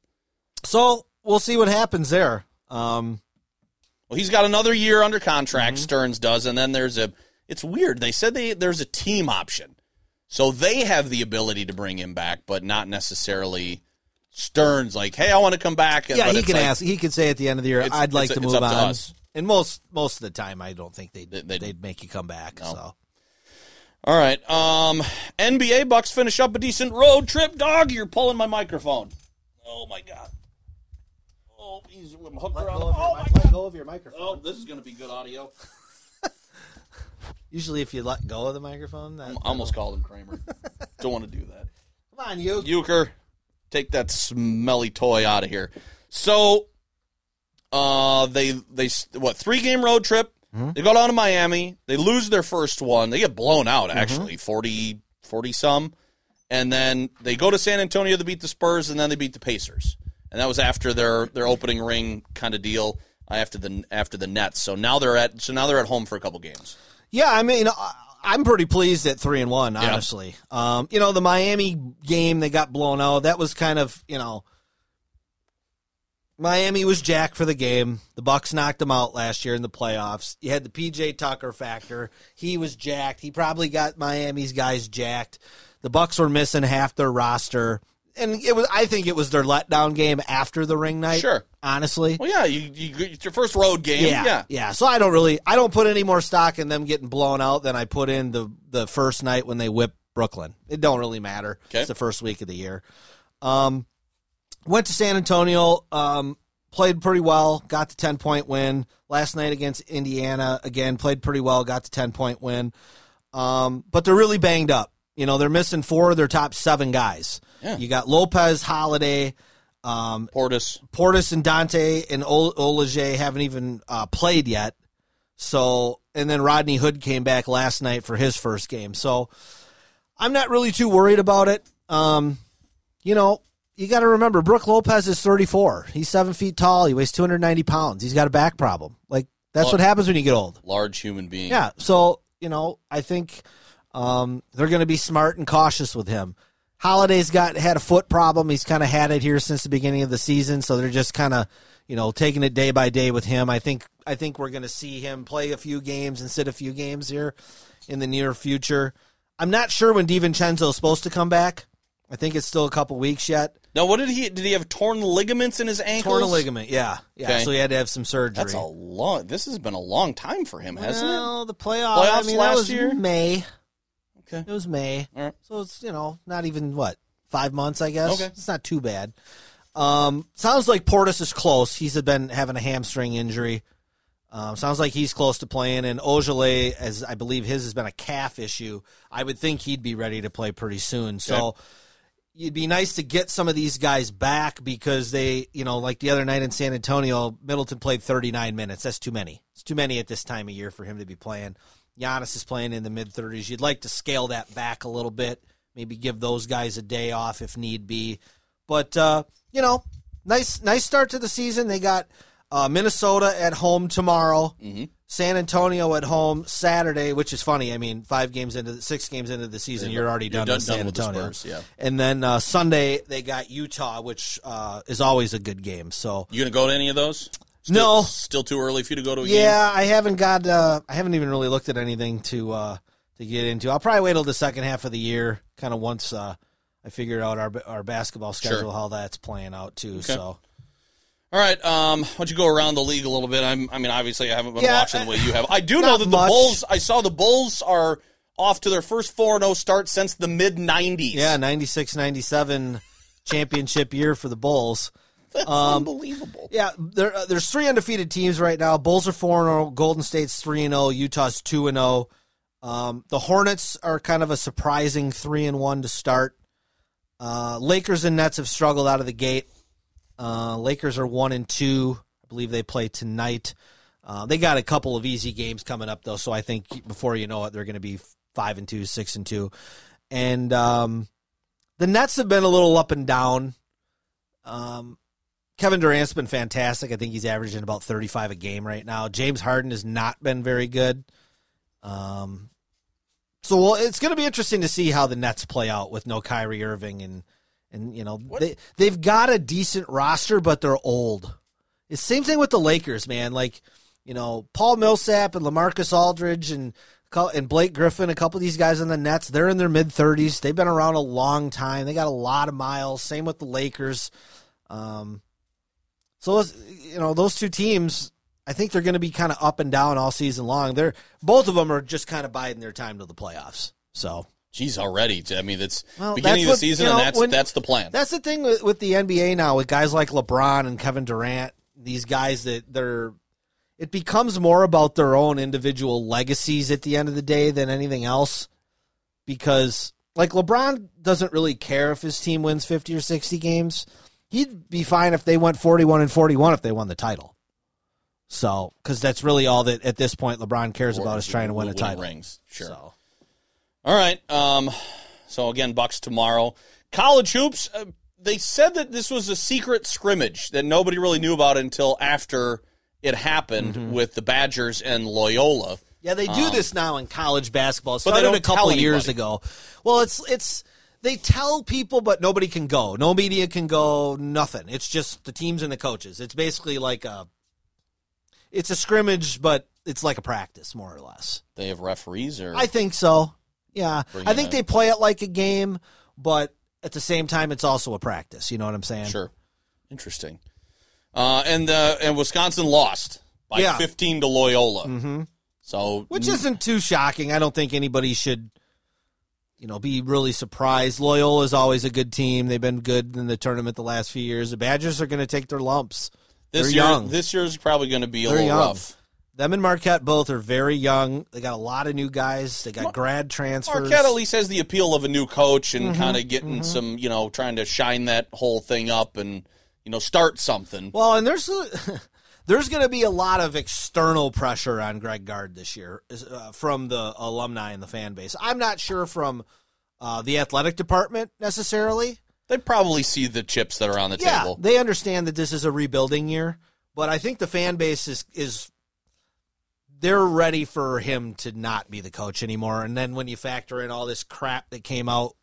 so we'll see what happens there. Um, Well, he's got another year under contract. Mm-hmm. Stearns does, and then there's a. It's weird. They said they there's a team option, so they have the ability to bring him back, but not necessarily Stearns like, "Hey, I want to come back." Yeah, but he can like, ask. He could say at the end of the year, "I'd like to move to on." us. And most most of the time, I don't think they'd They- they'd, they'd- they'd make you come back. So All right. Um, NBA Bucks finish up a decent road trip. Dog, you're pulling my microphone. Oh my god. Oh, he's hooked around. Oh my god. go of your microphone. Oh, this is gonna be good audio. [LAUGHS] Usually, if you let go of the microphone, that, I almost called him Kramer. [LAUGHS] Don't want to do that. come on, you. Euchre, take that smelly toy out of here. So, uh, they they what three game road trip? They go down to Miami. They lose their first one. They get blown out actually, 40, 40 some, and then they go to San Antonio to beat the Spurs, and then they beat the Pacers, and that was after their their opening ring kind of deal uh, after the after the Nets. So now they're at so now they're at home for a couple games. Yeah, I mean, I- I'm pretty pleased at three and one. Honestly, um, you know, the Miami game they got blown out. That was kind of you know, Miami was jacked for the game. The Bucks knocked them out last year in the playoffs. You had the PJ Tucker factor. He was jacked. He probably got Miami's guys jacked. The Bucks were missing half their roster. And it was I think it was their letdown game after the ring night. Sure. Honestly. Well, yeah, you, you it's your first road game. Yeah, yeah. yeah, So I don't really, I don't put any more stock in them getting blown out than I put in the the first night when they whipped Brooklyn. It don't really matter. Okay. It's the first week of the year. Um, went to San Antonio. Um, played pretty well. Got the ten point win last night against Indiana. Again, played pretty well. Got the ten point win. Um, but they're really banged up. You know, they're missing four of their top seven guys. Yeah. You got Lopez, Holiday, um, Portis. Portis and Donte and Ojeleye haven't even uh, played yet. So, and then Rodney Hood came back last night for his first game. So, I'm not really too worried about it. Um, you know, you got to remember, Brook Lopez is 34. He's seven feet tall. He weighs 290 pounds. He's got a back problem. Like that's Well- what happens when you get old. large human being. Yeah. So, you know, I think um, they're going to be smart and cautious with him. Holiday's got had a foot problem. He's kind of had it here since the beginning of the season, so they're just kind of, you know, taking it day by day with him. I think I think we're going to see him play a few games and sit a few games here in the near future. I'm not sure when DiVincenzo is supposed to come back. I think it's still a couple weeks yet. Now, what did he? Did he have torn ligaments in his ankles? Torn a ligament, yeah, yeah. Okay. So he had to have some surgery. That's a long. This has been a long time for him, hasn't well, the playoff, Playoffs I mean, last that was year? May. Okay. It was May. All right. So it's, you know, not even what, five months, I guess. Okay. It's not too bad. Um, sounds like Portis is close. He's been having a hamstring injury. Um, sounds like he's close to playing. And Ojeleye, as I believe his has been a calf issue, I would think he'd be ready to play pretty soon. So it'd be nice to get some of these guys back because they, you know, like the other night in San Antonio, Middleton played 39 minutes. That's too many. It's too many at this time of year for him to be playing. Giannis is playing in the mid 30s. You'd like to scale that back a little bit, maybe give those guys a day off if need be. But uh, you know, nice nice start to the season. They got uh, Minnesota at home tomorrow. Mm-hmm. San Antonio at home Saturday, which is funny. I mean, five games into six games into the season, you're already You're done, done- with San done with Antonio. Spurs, yeah. And then uh, Sunday they got Utah, which uh, is always a good game. So You gonna go to any of those? Still, No. Still too early for you to go to a game. yeah, I haven't got. Uh, I haven't even really looked at anything to uh, to get into. I'll probably wait till the second half of the year, kind of once uh, I figure out our our basketball schedule, Sure. how that's playing out too. So All right. Um, why don't you go around the league a little bit? I'm, I mean, obviously, I haven't been Yeah, watching the way you have. I do [LAUGHS] know that the much. Bulls. I saw the Bulls are off to their first four zero start since the mid '90s. yeah, 96, 97 championship year for the Bulls. [LAUGHS] that's um, unbelievable. Yeah, there, uh, there's three undefeated teams right now. Bulls are four and zero. Golden State's three and zero. Utah's two and zero. Um, the Hornets are kind of a surprising three and one to start. Uh, Lakers and Nets have struggled out of the gate. Uh, Lakers are one and two. I believe they play tonight. Uh, they got a couple of easy games coming up though, so I think before you know it, they're going to be five and two, six and two, and um, the Nets have been a little up and down. Um, Kevin Durant's been fantastic. I think he's averaging about 35 a game right now. James Harden has not been very good. Um, so well, it's going to be interesting to see how the Nets play out with no Kyrie Irving and and you know they they've got a decent roster, but they're old. It's same thing with the Lakers, man. Like you know Paul Millsap and LaMarcus Aldridge and And Blake Griffin, a couple of these guys in the Nets, they're in their mid 30s. They've been around a long time. They got a lot of miles. Same with the Lakers. Um, so you know those two teams, I think they're going to be kind of up and down all season long. They're both of them are just kind of biding their time to the playoffs. So Geez, already. I mean, it's Well, beginning of the what- season, you know, and that's when- that's the plan. That's the thing with, with the NBA now, with guys like LeBron and Kevin Durant, these guys that they're, it becomes more about their own individual legacies at the end of the day than anything else. Because, like, LeBron doesn't really care if his team wins 50 or 60 games. He'd be fine if they went 41 and 41 if they won the title. So, because that's really all that at this point LeBron cares about is trying to win a title. Rings, sure. So, All right. Um, so again, Bucks tomorrow. College hoops. Uh, they said that this was a secret scrimmage that nobody really knew about until after it happened Mm-hmm. with the Badgers and Loyola. Yeah, they do this now in college basketball. It Um, But they Started a couple years ago. Well, it's it's they tell people, but nobody can go. No media can go. Nothing. It's just the teams and the coaches. It's basically like a it's a scrimmage, but it's like a practice, more or less. They have referees, or I think so. Yeah, I think they play it like a game, but at the same time, it's also a practice. You know what I'm saying? sure. Interesting. Uh, and uh, and Wisconsin lost by Yeah. 15 to Loyola. Mm-hmm. So which isn't too shocking. I don't think anybody should, you know, be really surprised. Loyola is always a good team. They've been good in the tournament the last few years. The Badgers are going to take their lumps. this they're year, young. this year is probably going to be a They're little young. rough. Them and Marquette both are very young. They got a lot of new guys. They got grad transfers. Marquette at least has the appeal of a new coach and Mm-hmm. kind of getting some, you know, trying to shine that whole thing up and you know start something. Well, and there's [LAUGHS] there's going to be a lot of external pressure on Greg Gard this year uh, from the alumni and the fan base. I'm not sure from uh, the athletic department necessarily. They probably see the chips that are on the yeah, table. they understand that this is a rebuilding year, but I think the fan base is is they're ready for him to not be the coach anymore. And then when you factor in all this crap that came out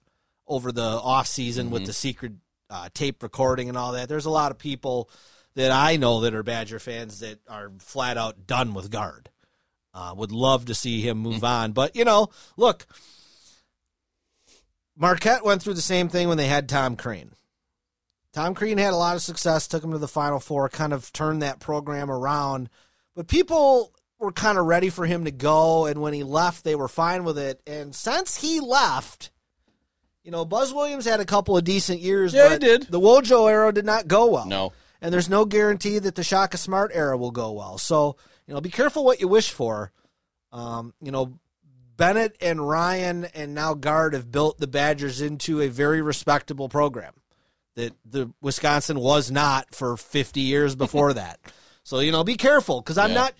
over the off season with the secret uh, tape recording and all that, there's a lot of people that I know that are Badger fans that are flat out done with Gard. Uh, would love to see him move on, but you know, look, Marquette went through the same thing when they had Tom Crean. Tom Crean had a lot of success, took him to the Final Four, kind of turned that program around. But people were kind of ready for him to go, and when he left, they were fine with it. And since he left, you know, Buzz Williams had a couple of decent years, Yeah, he did. the Wojo era did not go well. No. And there's no guarantee that the Shaka Smart era will go well. So, you know, be careful what you wish for. Um, you know, Bennett and Ryan and now Gard have built the Badgers into a very respectable program that the Wisconsin was not for 50 years before [LAUGHS] that. So, you know, be careful because I'm Yeah. not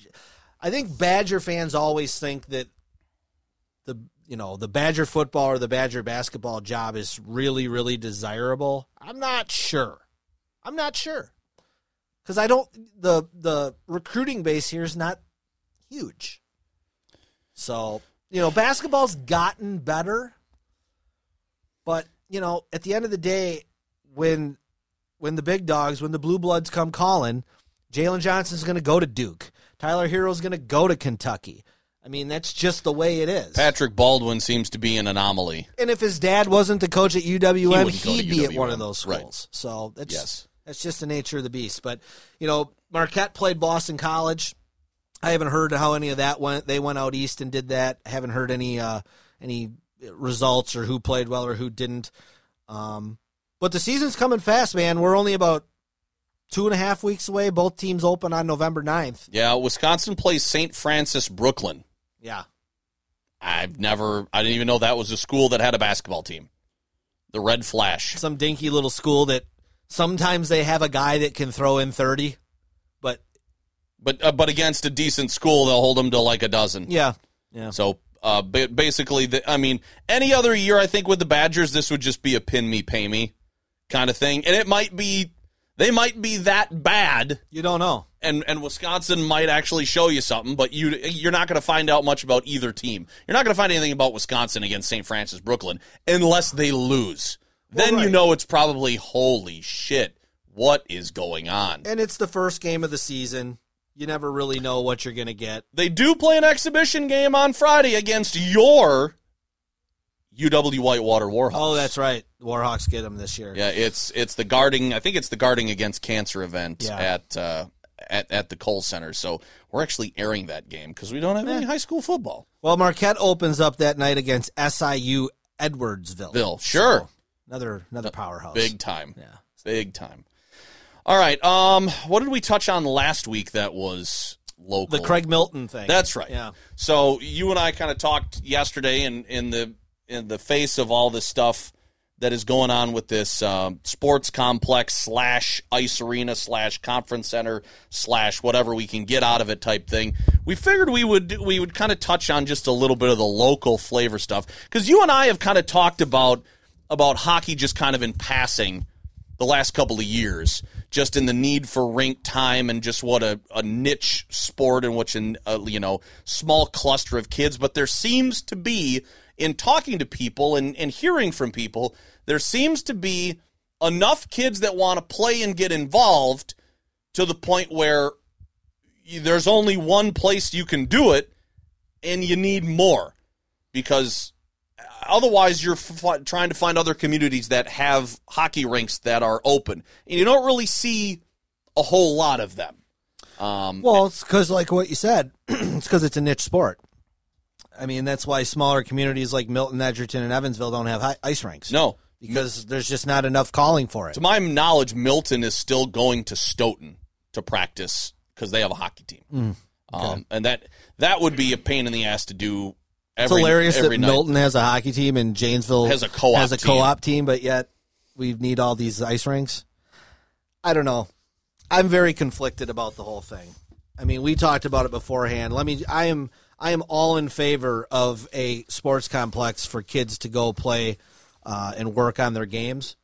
I think Badger fans always think that the you know, the Badger football or the Badger basketball job is really really desirable. I'm not sure. I'm not sure. Cuz I don't the the recruiting base here is not huge. So, you know, basketball's gotten better, but you know, at the end of the day, when when the big dogs, when the blue bloods come calling, Jalen Johnson's going to go to Duke. Tyler Herro's going to go to Kentucky. I mean, that's just the way it is. Patrick Baldwin seems to be an anomaly. and if his dad wasn't the coach at UWM, to he'd be at one of those Right. schools. So that's Yes. that's just the nature of the beast. But you know, Marquette played Boston College. I haven't heard how any of that went. They went out east and did that. I haven't heard any uh, any results or who played well or who didn't. Um, but the season's coming fast, man. We're only about two and a half weeks away. Both teams open on November 9th. Yeah, Wisconsin plays St. Francis Brooklyn. Yeah. I've never, I didn't even know that was a school that had a basketball team. The Red Flash. Some dinky little school that sometimes they have a guy that can throw in 30, but But uh, but against a decent school, they'll hold them to like a dozen. yeah. Yeah. So uh, basically, the, I mean, any other year, I think with the Badgers, this would just be a pin me, pay me kind of thing, and it might be, they might be that bad, You don't know. and and Wisconsin might actually show you something, but you you're not going to find out much about either team. You're not going to find anything about Wisconsin against St. Francis Brooklyn unless they lose. Then you know it's probably holy shit. What is going on? And it's the first game of the season. you never really know what you're going to get. They do play an exhibition game on Friday against your UW Whitewater Warhawks. Oh, that's right. Warhawks get them this year. Yeah, it's it's the guarding. I think it's the guarding against cancer event Yeah. at uh, at at the Kohl Center. So we're actually airing that game because we don't have any high school football. Well, Marquette opens up that night against SIU Edwardsville. Bill, sure, So, another another powerhouse. big time, Yeah. big time. All right, um, what did we touch on last week that was local? The Craig Milton thing. That's right. Yeah. So you and I kind of talked yesterday in, in the in the face of all this stuff that is going on with this um, sports complex slash ice arena slash conference center slash whatever we can get out of it type thing. We figured we would we would kind of touch on just a little bit of the local flavor stuff because you and I have kind of talked about about hockey just kind of in passing the last couple of years, just in the need for rink time and just what a, a niche sport in which an uh, you know small cluster of kids. But there seems to be in talking to people and, and hearing from people, there seems to be enough kids that want to play and get involved to the point where there's only one place you can do it, and you need more. Because otherwise you're f- trying to find other communities that have hockey rinks that are open. And you don't really see a whole lot of them. Um, Well, it's because, like what you said, [CLEARS THROAT] it's because it's a niche sport. I mean, that's why smaller communities like Milton, Edgerton, and Evansville don't have ice rinks. no because there's just not enough calling for it. to my knowledge milton is still going to stoughton to practice because they have a hockey team Mm, um, and that that would be a pain in the ass to do It's every, hilarious every that night. Milton has a hockey team and Janesville Has a co-op has a team. co-op team, but yet we need all these ice rinks. I don't know. I'm very conflicted about the whole thing. I mean, we talked about it beforehand. Let me. I am. I am all in favor of a sports complex for kids to go play uh, and work on their games.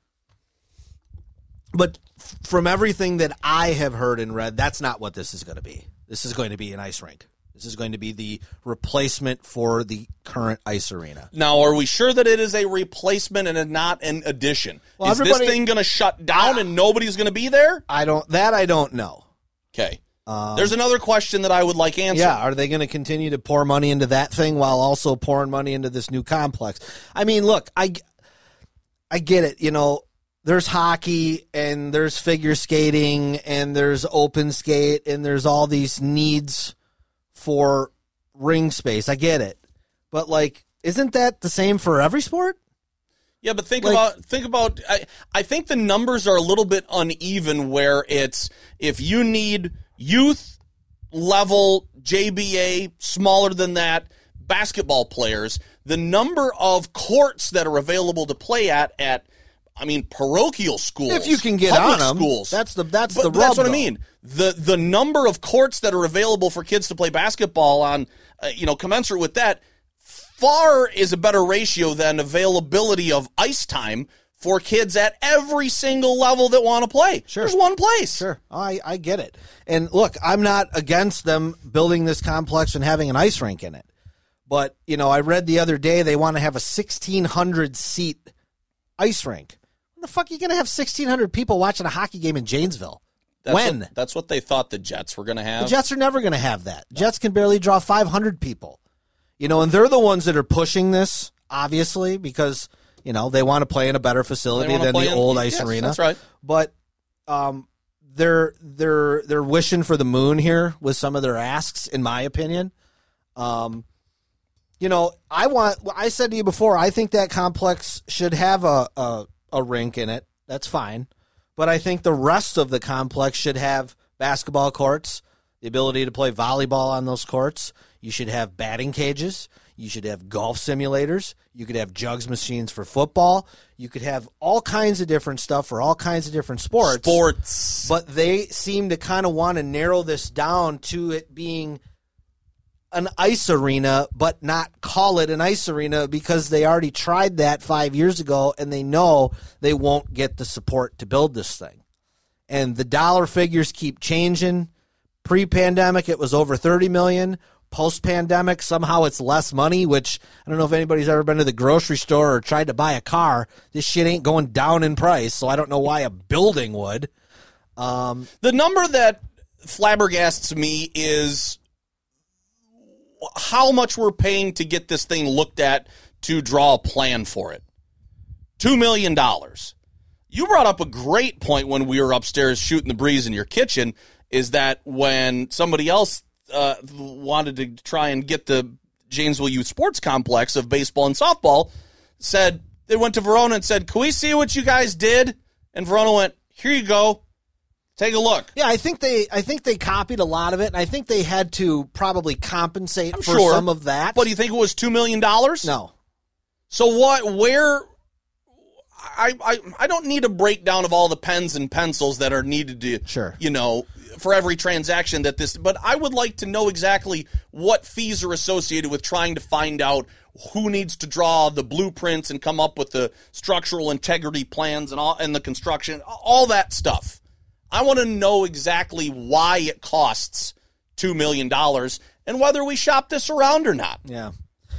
But f- from everything that I have heard and read, that's not what this is going to be. This is going to be an ice rink. This is going to be the replacement for the current ice arena. now are we sure that it is a replacement and not an addition Well, is this thing going to shut down and nobody's going to be there I don't. That I don't know. okay Um, there's another question that i would like answered Yeah, are they going to continue to pour money into that thing while also pouring money into this new complex? I mean, look, I, I get it. You know, there's hockey and there's figure skating and there's open skate and there's all these needs for ring space. I get it, but like, isn't that the same for every sport? Yeah, but think Like- about think about. I, I think the numbers are a little bit uneven. Where it's if you need youth level JBA, smaller than that, basketball players, the number of courts that are available to play at at. I mean, parochial schools. If you can get on on 'em, schools. that's the- that's But- the but that's rub, what I mean. The the number of courts that are available for kids to play basketball on, uh, you know, commensurate with that, far is a better ratio than availability of ice time for kids at every single level that want to play. Sure. There's one place. Sure, I I get it. And look, I'm not against them building this complex and having an ice rink in it. But you know, I read the other day they want to have a 1600 seat ice rink. When the fuck are you going to have 1600 people watching a hockey game in Janesville? That's when What, that's what they thought the Jets were going to have. the. Jets are never going to have that. Jets can barely draw 500 people. You know, and they're the ones that are pushing this, obviously, because you know they want to play in a better facility than the in- old ice yes, arena. that's right. But um, they're they're they're wishing for the moon here with some of their asks, in my opinion. Um, you know, I want. I said to you before, I think that complex should have a a, a rink in it. That's fine, but I think the rest of the complex should have basketball courts, the ability to play volleyball on those courts. You should have batting cages. You should have golf simulators. You could have jugs machines for football. You could have all kinds of different stuff for all kinds of different sports. Sports. But they seem to kind of want to narrow this down to it being an ice arena, but not call it an ice arena because they already tried that five years ago and they know they won't get the support to build this thing. And the dollar figures keep changing. Pre pandemic, it was over 30 million. Post pandemic, somehow it's less money, which I don't know if anybody's ever been to the grocery store or tried to buy a car. This shit ain't going down in price, so I don't know why a building would. Um, the number that flabbergasts me is how much we're paying to get this thing looked at to draw a plan for it. $2 million. You brought up a great point when we were upstairs shooting the breeze in your kitchen is that when somebody else uh, wanted to try and get the Janesville Youth Sports Complex of baseball and softball, said they went to Verona and said, Can we see what you guys did? And Verona went, Here you go. Take a look. Yeah, I think they I think they copied a lot of it, and I think they had to probably compensate I'm for sure. some of that. But do you think it was $2 million? no, So what? Where? I, I I don't need a breakdown of all the pens and pencils that are needed to Sure. you know for every transaction that this but I would like to know exactly what fees are associated with trying to find out who needs to draw the blueprints and come up with the structural integrity plans and all and the construction all that stuff. I want to know exactly why it costs 2 million dollars and whether we shop this around or not. yeah.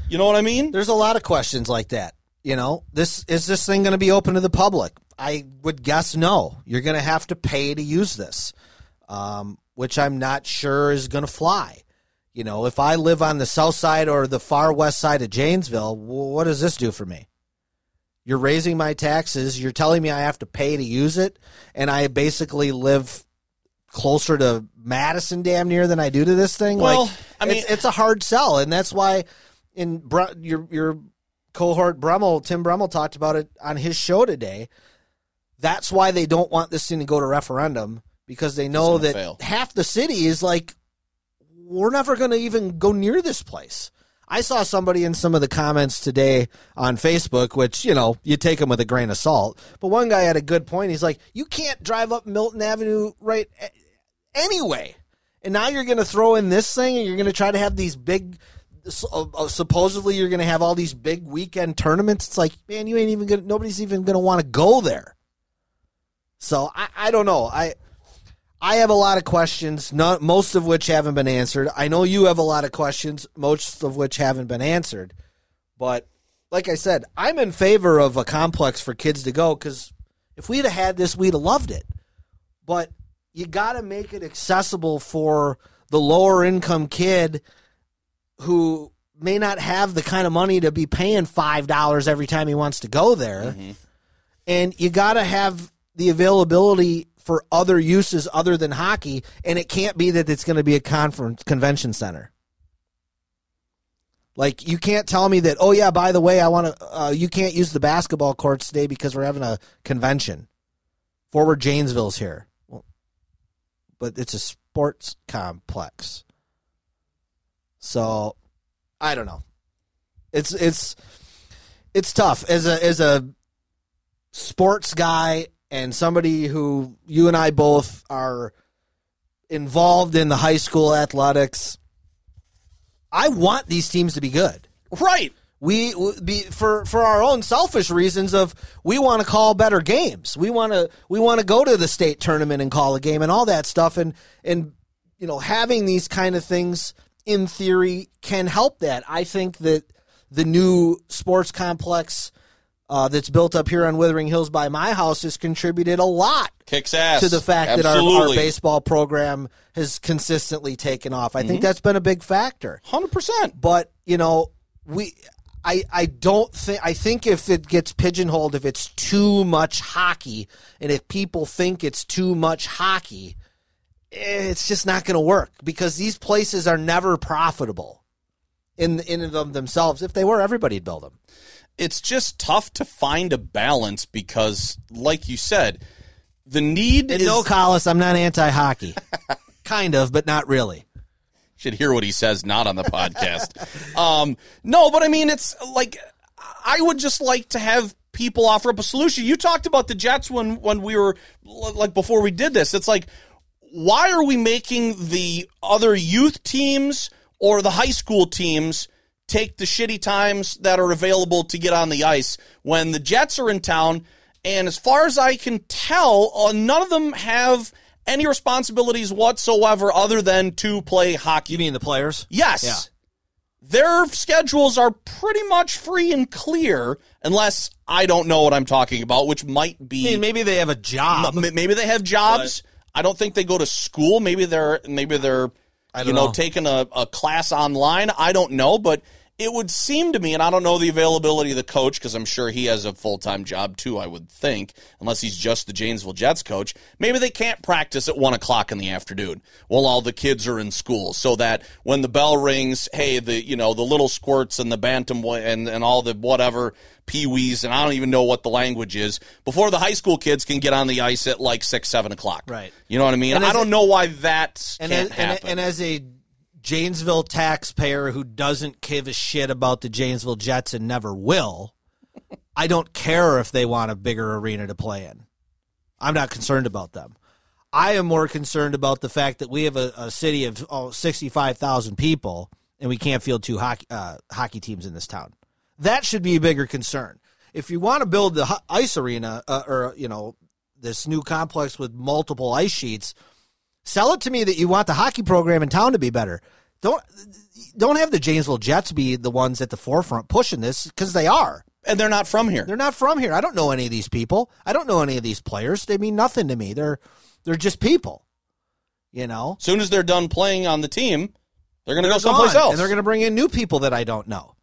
You know what I mean? There's a lot of questions like that. You know, this is this thing going to be open to the public? I would guess no. You're going to have to pay to use this, um, which I'm not sure is going to fly. You know, if I live on the south side or the far west side of Janesville, what does this do for me? You're raising my taxes. You're telling me I have to pay to use it, and I basically live closer to Madison, damn near, than I do to this thing. Well, like, I mean- it's, it's a hard sell, and that's why in Bre- your your cohort Brummel, Tim Brummel talked about it on his show today. That's why they don't want this thing to go to referendum because they know that fail. half the city is like, we're never going to even go near this place. I saw somebody in some of the comments today on Facebook, which, you know, you take them with a grain of salt. But one guy had a good point. He's like, you can't drive up Milton Avenue right anyway. And now you're going to throw in this thing and you're going to try to have these big, uh, uh, supposedly you're going to have all these big weekend tournaments. It's like, man, you ain't even going to, nobody's even going to want to go there. So I, I don't know. I, I have a lot of questions, not most of which haven't been answered. I know you have a lot of questions, most of which haven't been answered. But like I said, I'm in favor of a complex for kids to go because if we'd have had this, we'd have loved it. But you got to make it accessible for the lower income kid who may not have the kind of money to be paying five dollars every time he wants to go there, mm-hmm. and you got to have the availability for other uses other than hockey, and it can't be that it's going to be a conference convention center. Like you can't tell me that. Oh yeah, by the way, I want to. Uh, you can't use the basketball courts today because we're having a convention. Forward Janesville's here, well, but it's a sports complex. So, I don't know. It's it's it's tough as a as a sports guy and somebody who you and I both are involved in the high school athletics. I want these teams to be good. Right. We be for for our own selfish reasons of we want to call better games. We want to we want to go to the state tournament and call a game and all that stuff and and you know having these kind of things in theory can help that. I think that the new sports complex uh, that's built up here on Withering Hills by my house has contributed a lot Kicks ass. to the fact that our, our baseball program has consistently taken off. I Mm-hmm. think that's been a big factor Hundred percent. but you know we I, I don't think I think if it gets pigeonholed if it's too much hockey and if people think it's too much hockey it's just not going to work because these places are never profitable in in and of themselves if they were everybody'd build them It's just tough to find a balance because, like you said, the need and is. no Collis I'm not anti-hockey [LAUGHS] kind of but not really should hear what he says not on the podcast. [LAUGHS] um, no, but I mean, it's like I would just like to have people offer up a solution. You talked about the Jets when when we were like before we did this. It's like why are we making the other youth teams or the high school teams take the shitty times that are available to get on the ice when the Jets are in town? And as far as I can tell, uh, none of them have any responsibilities whatsoever other than to play hockey. you mean the players Yes. Yeah. Their schedules are pretty much free and clear, unless I don't know what I'm talking about, which might be I mean maybe they have a job maybe they have jobs. I don't think they go to school. Maybe they're maybe they're I you know, know. taking a, a class online. I don't know, but it would seem to me, and I don't know the availability of the coach because I'm sure he has a full time job too. I would think, unless he's just the Janesville Jets coach. Maybe they can't practice at one o'clock in the afternoon while all the kids are in school, so that when the bell rings, hey, the you know the little squirts and the bantam and and all the whatever peewees, and I don't even know what the language is before the high school kids can get on the ice at like six seven o'clock. Right. You know what I mean? And I don't know why that can't as, and, happen. and as a Janesville taxpayer who doesn't give a shit about the Janesville Jets and never will, I don't care if they want a bigger arena to play in. I'm not concerned about them. I am more concerned about the fact that we have a, a city of oh, 65,000 people and we can't field two hockey, uh, hockey teams in this town. That should be a bigger concern. If you want to build the ice arena uh, or, you know, this new complex with multiple ice sheets, sell it to me that you want the hockey program in town to be better. Don't don't have the Janesville Jets be the ones at the forefront pushing this because they are. and they're not from here. They're not from here. I don't know any of these people. I don't know any of these players. They mean nothing to me. They're they're just people. You know, As soon as they're done playing on the team, they're going to go someplace gone, else. and they're going to bring in new people that I don't know.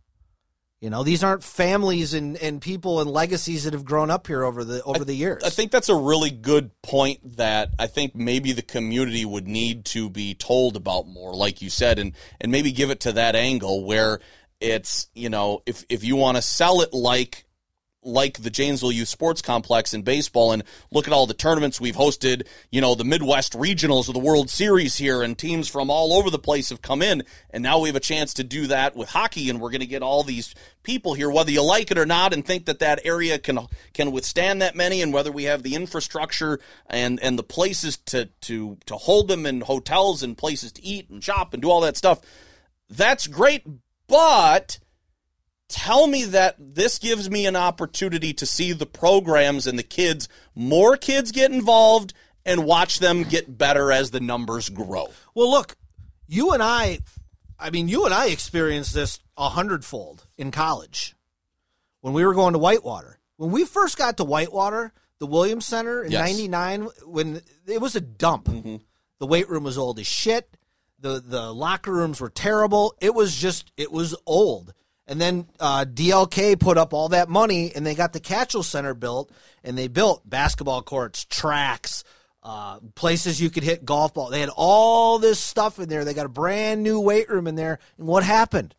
You know, these aren't families and, and people and legacies that have grown up here over the over the years. I think that's a really good point that I think maybe the community would need to be told about more, like you said, and and maybe give it to that angle where it's you know if if you want to sell it like like the Janesville Youth Sports Complex in baseball and look at all the tournaments we've hosted, you know, the Midwest regionals of the World Series here and teams from all over the place have come in and now we have a chance to do that with hockey and we're going to get all these people here whether you like it or not and think that that area can can withstand that many and whether we have the infrastructure and and the places to to to hold them in hotels and places to eat and shop and do all that stuff. That's great, but tell me that this gives me an opportunity to see the programs and the kids, more kids get involved and watch them get better as the numbers grow. Well, look, you and I, I mean, you and I experienced this a hundredfold in college when we were going to Whitewater. When we first got to Whitewater, the Williams Center in Yes. '99, when it was a dump, mm-hmm. the weight room was old as shit. the The locker rooms were terrible. It was just, it was old. And then uh, DLK put up all that money, and they got the Kachel Center built, and they built basketball courts, tracks, uh, places you could hit golf ball. They had all this stuff in there. They got a brand new weight room in there. And what happened?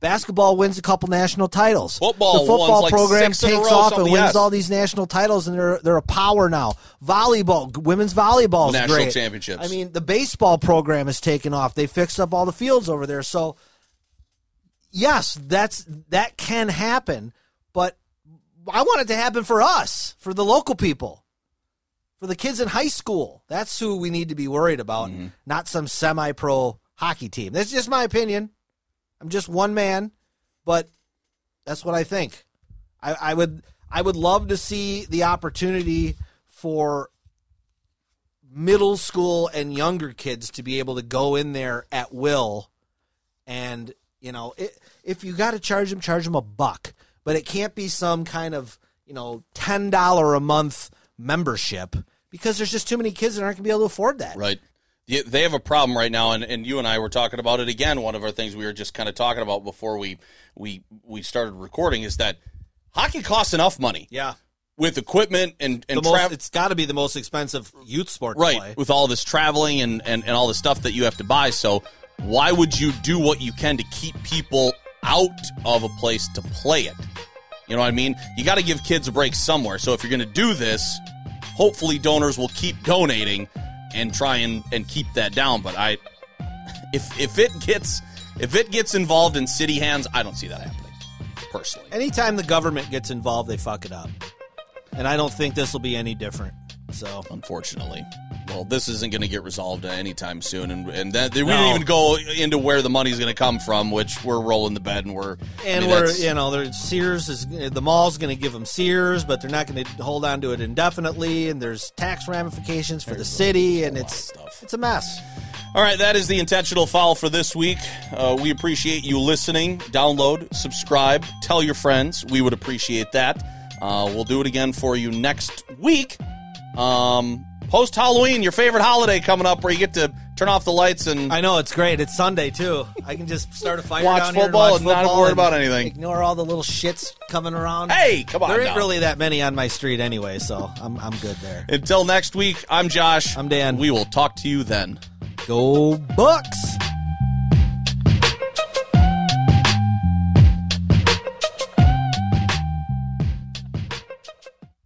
Basketball wins a couple national titles. Football the football like, program a takes row, off and wins all these national titles, and they're they're a power now. Volleyball, women's volleyball National great. championships. I mean, the baseball program has taken off. They fixed up all the fields over there. So, yes, that's that can happen, but I want it to happen for us, for the local people, for the kids in high school. That's who we need to be worried about, Mm-hmm. not some semi-pro hockey team. That's just my opinion. I'm just one man, but that's what I think. I, I would I would love to see the opportunity for middle school and younger kids to be able to go in there at will and you know it, if you got to charge them charge them a buck but it can't be some kind of you know $10 a month membership because there's just too many kids that aren't going to be able to afford that Right. They have a problem right now, and, and you and I were talking about it again. One of our things we were just kind of talking about before we we we started recording is that hockey costs enough money yeah with equipment and and most, travel. it's got to be the most expensive youth sport to right play. with all this traveling and, and and all the stuff that you have to buy so why would you do what you can to keep people out of a place to play it? You know what i mean? You got to give kids a break somewhere. So if you're going to do this hopefully donors will keep donating and try and and keep that down. But i if if it gets if it gets involved in city hands i don't see that happening personally. Anytime the government gets involved, they fuck it up. And I don't think this will be any different. So unfortunately. Well, this isn't going to get resolved anytime soon, and and that, we No. didn't even go into where the money's going to come from, which we're rolling the bed and we're I and mean, we're you know, Sears is the mall's going to give them Sears, but they're not going to hold on to it indefinitely. And there's tax ramifications for the city, and it's stuff. it's a mess. All right, that is the intentional foul for this week. Uh, we appreciate you listening. Download, subscribe, tell your friends. We would appreciate that. Uh, we'll do it again for you next week. Um, Post Halloween, your favorite holiday coming up, where you get to turn off the lights and I know it's great. It's Sunday too. I can just start a fire Watch down here football watch and not football worry about anything. Ignore all the little shits coming around. hey, come on. there ain't now. really that many on my street anyway, so I'm I'm good there. Until next week, I'm Josh. I'm Dan. We will talk to you then. Go Bucks.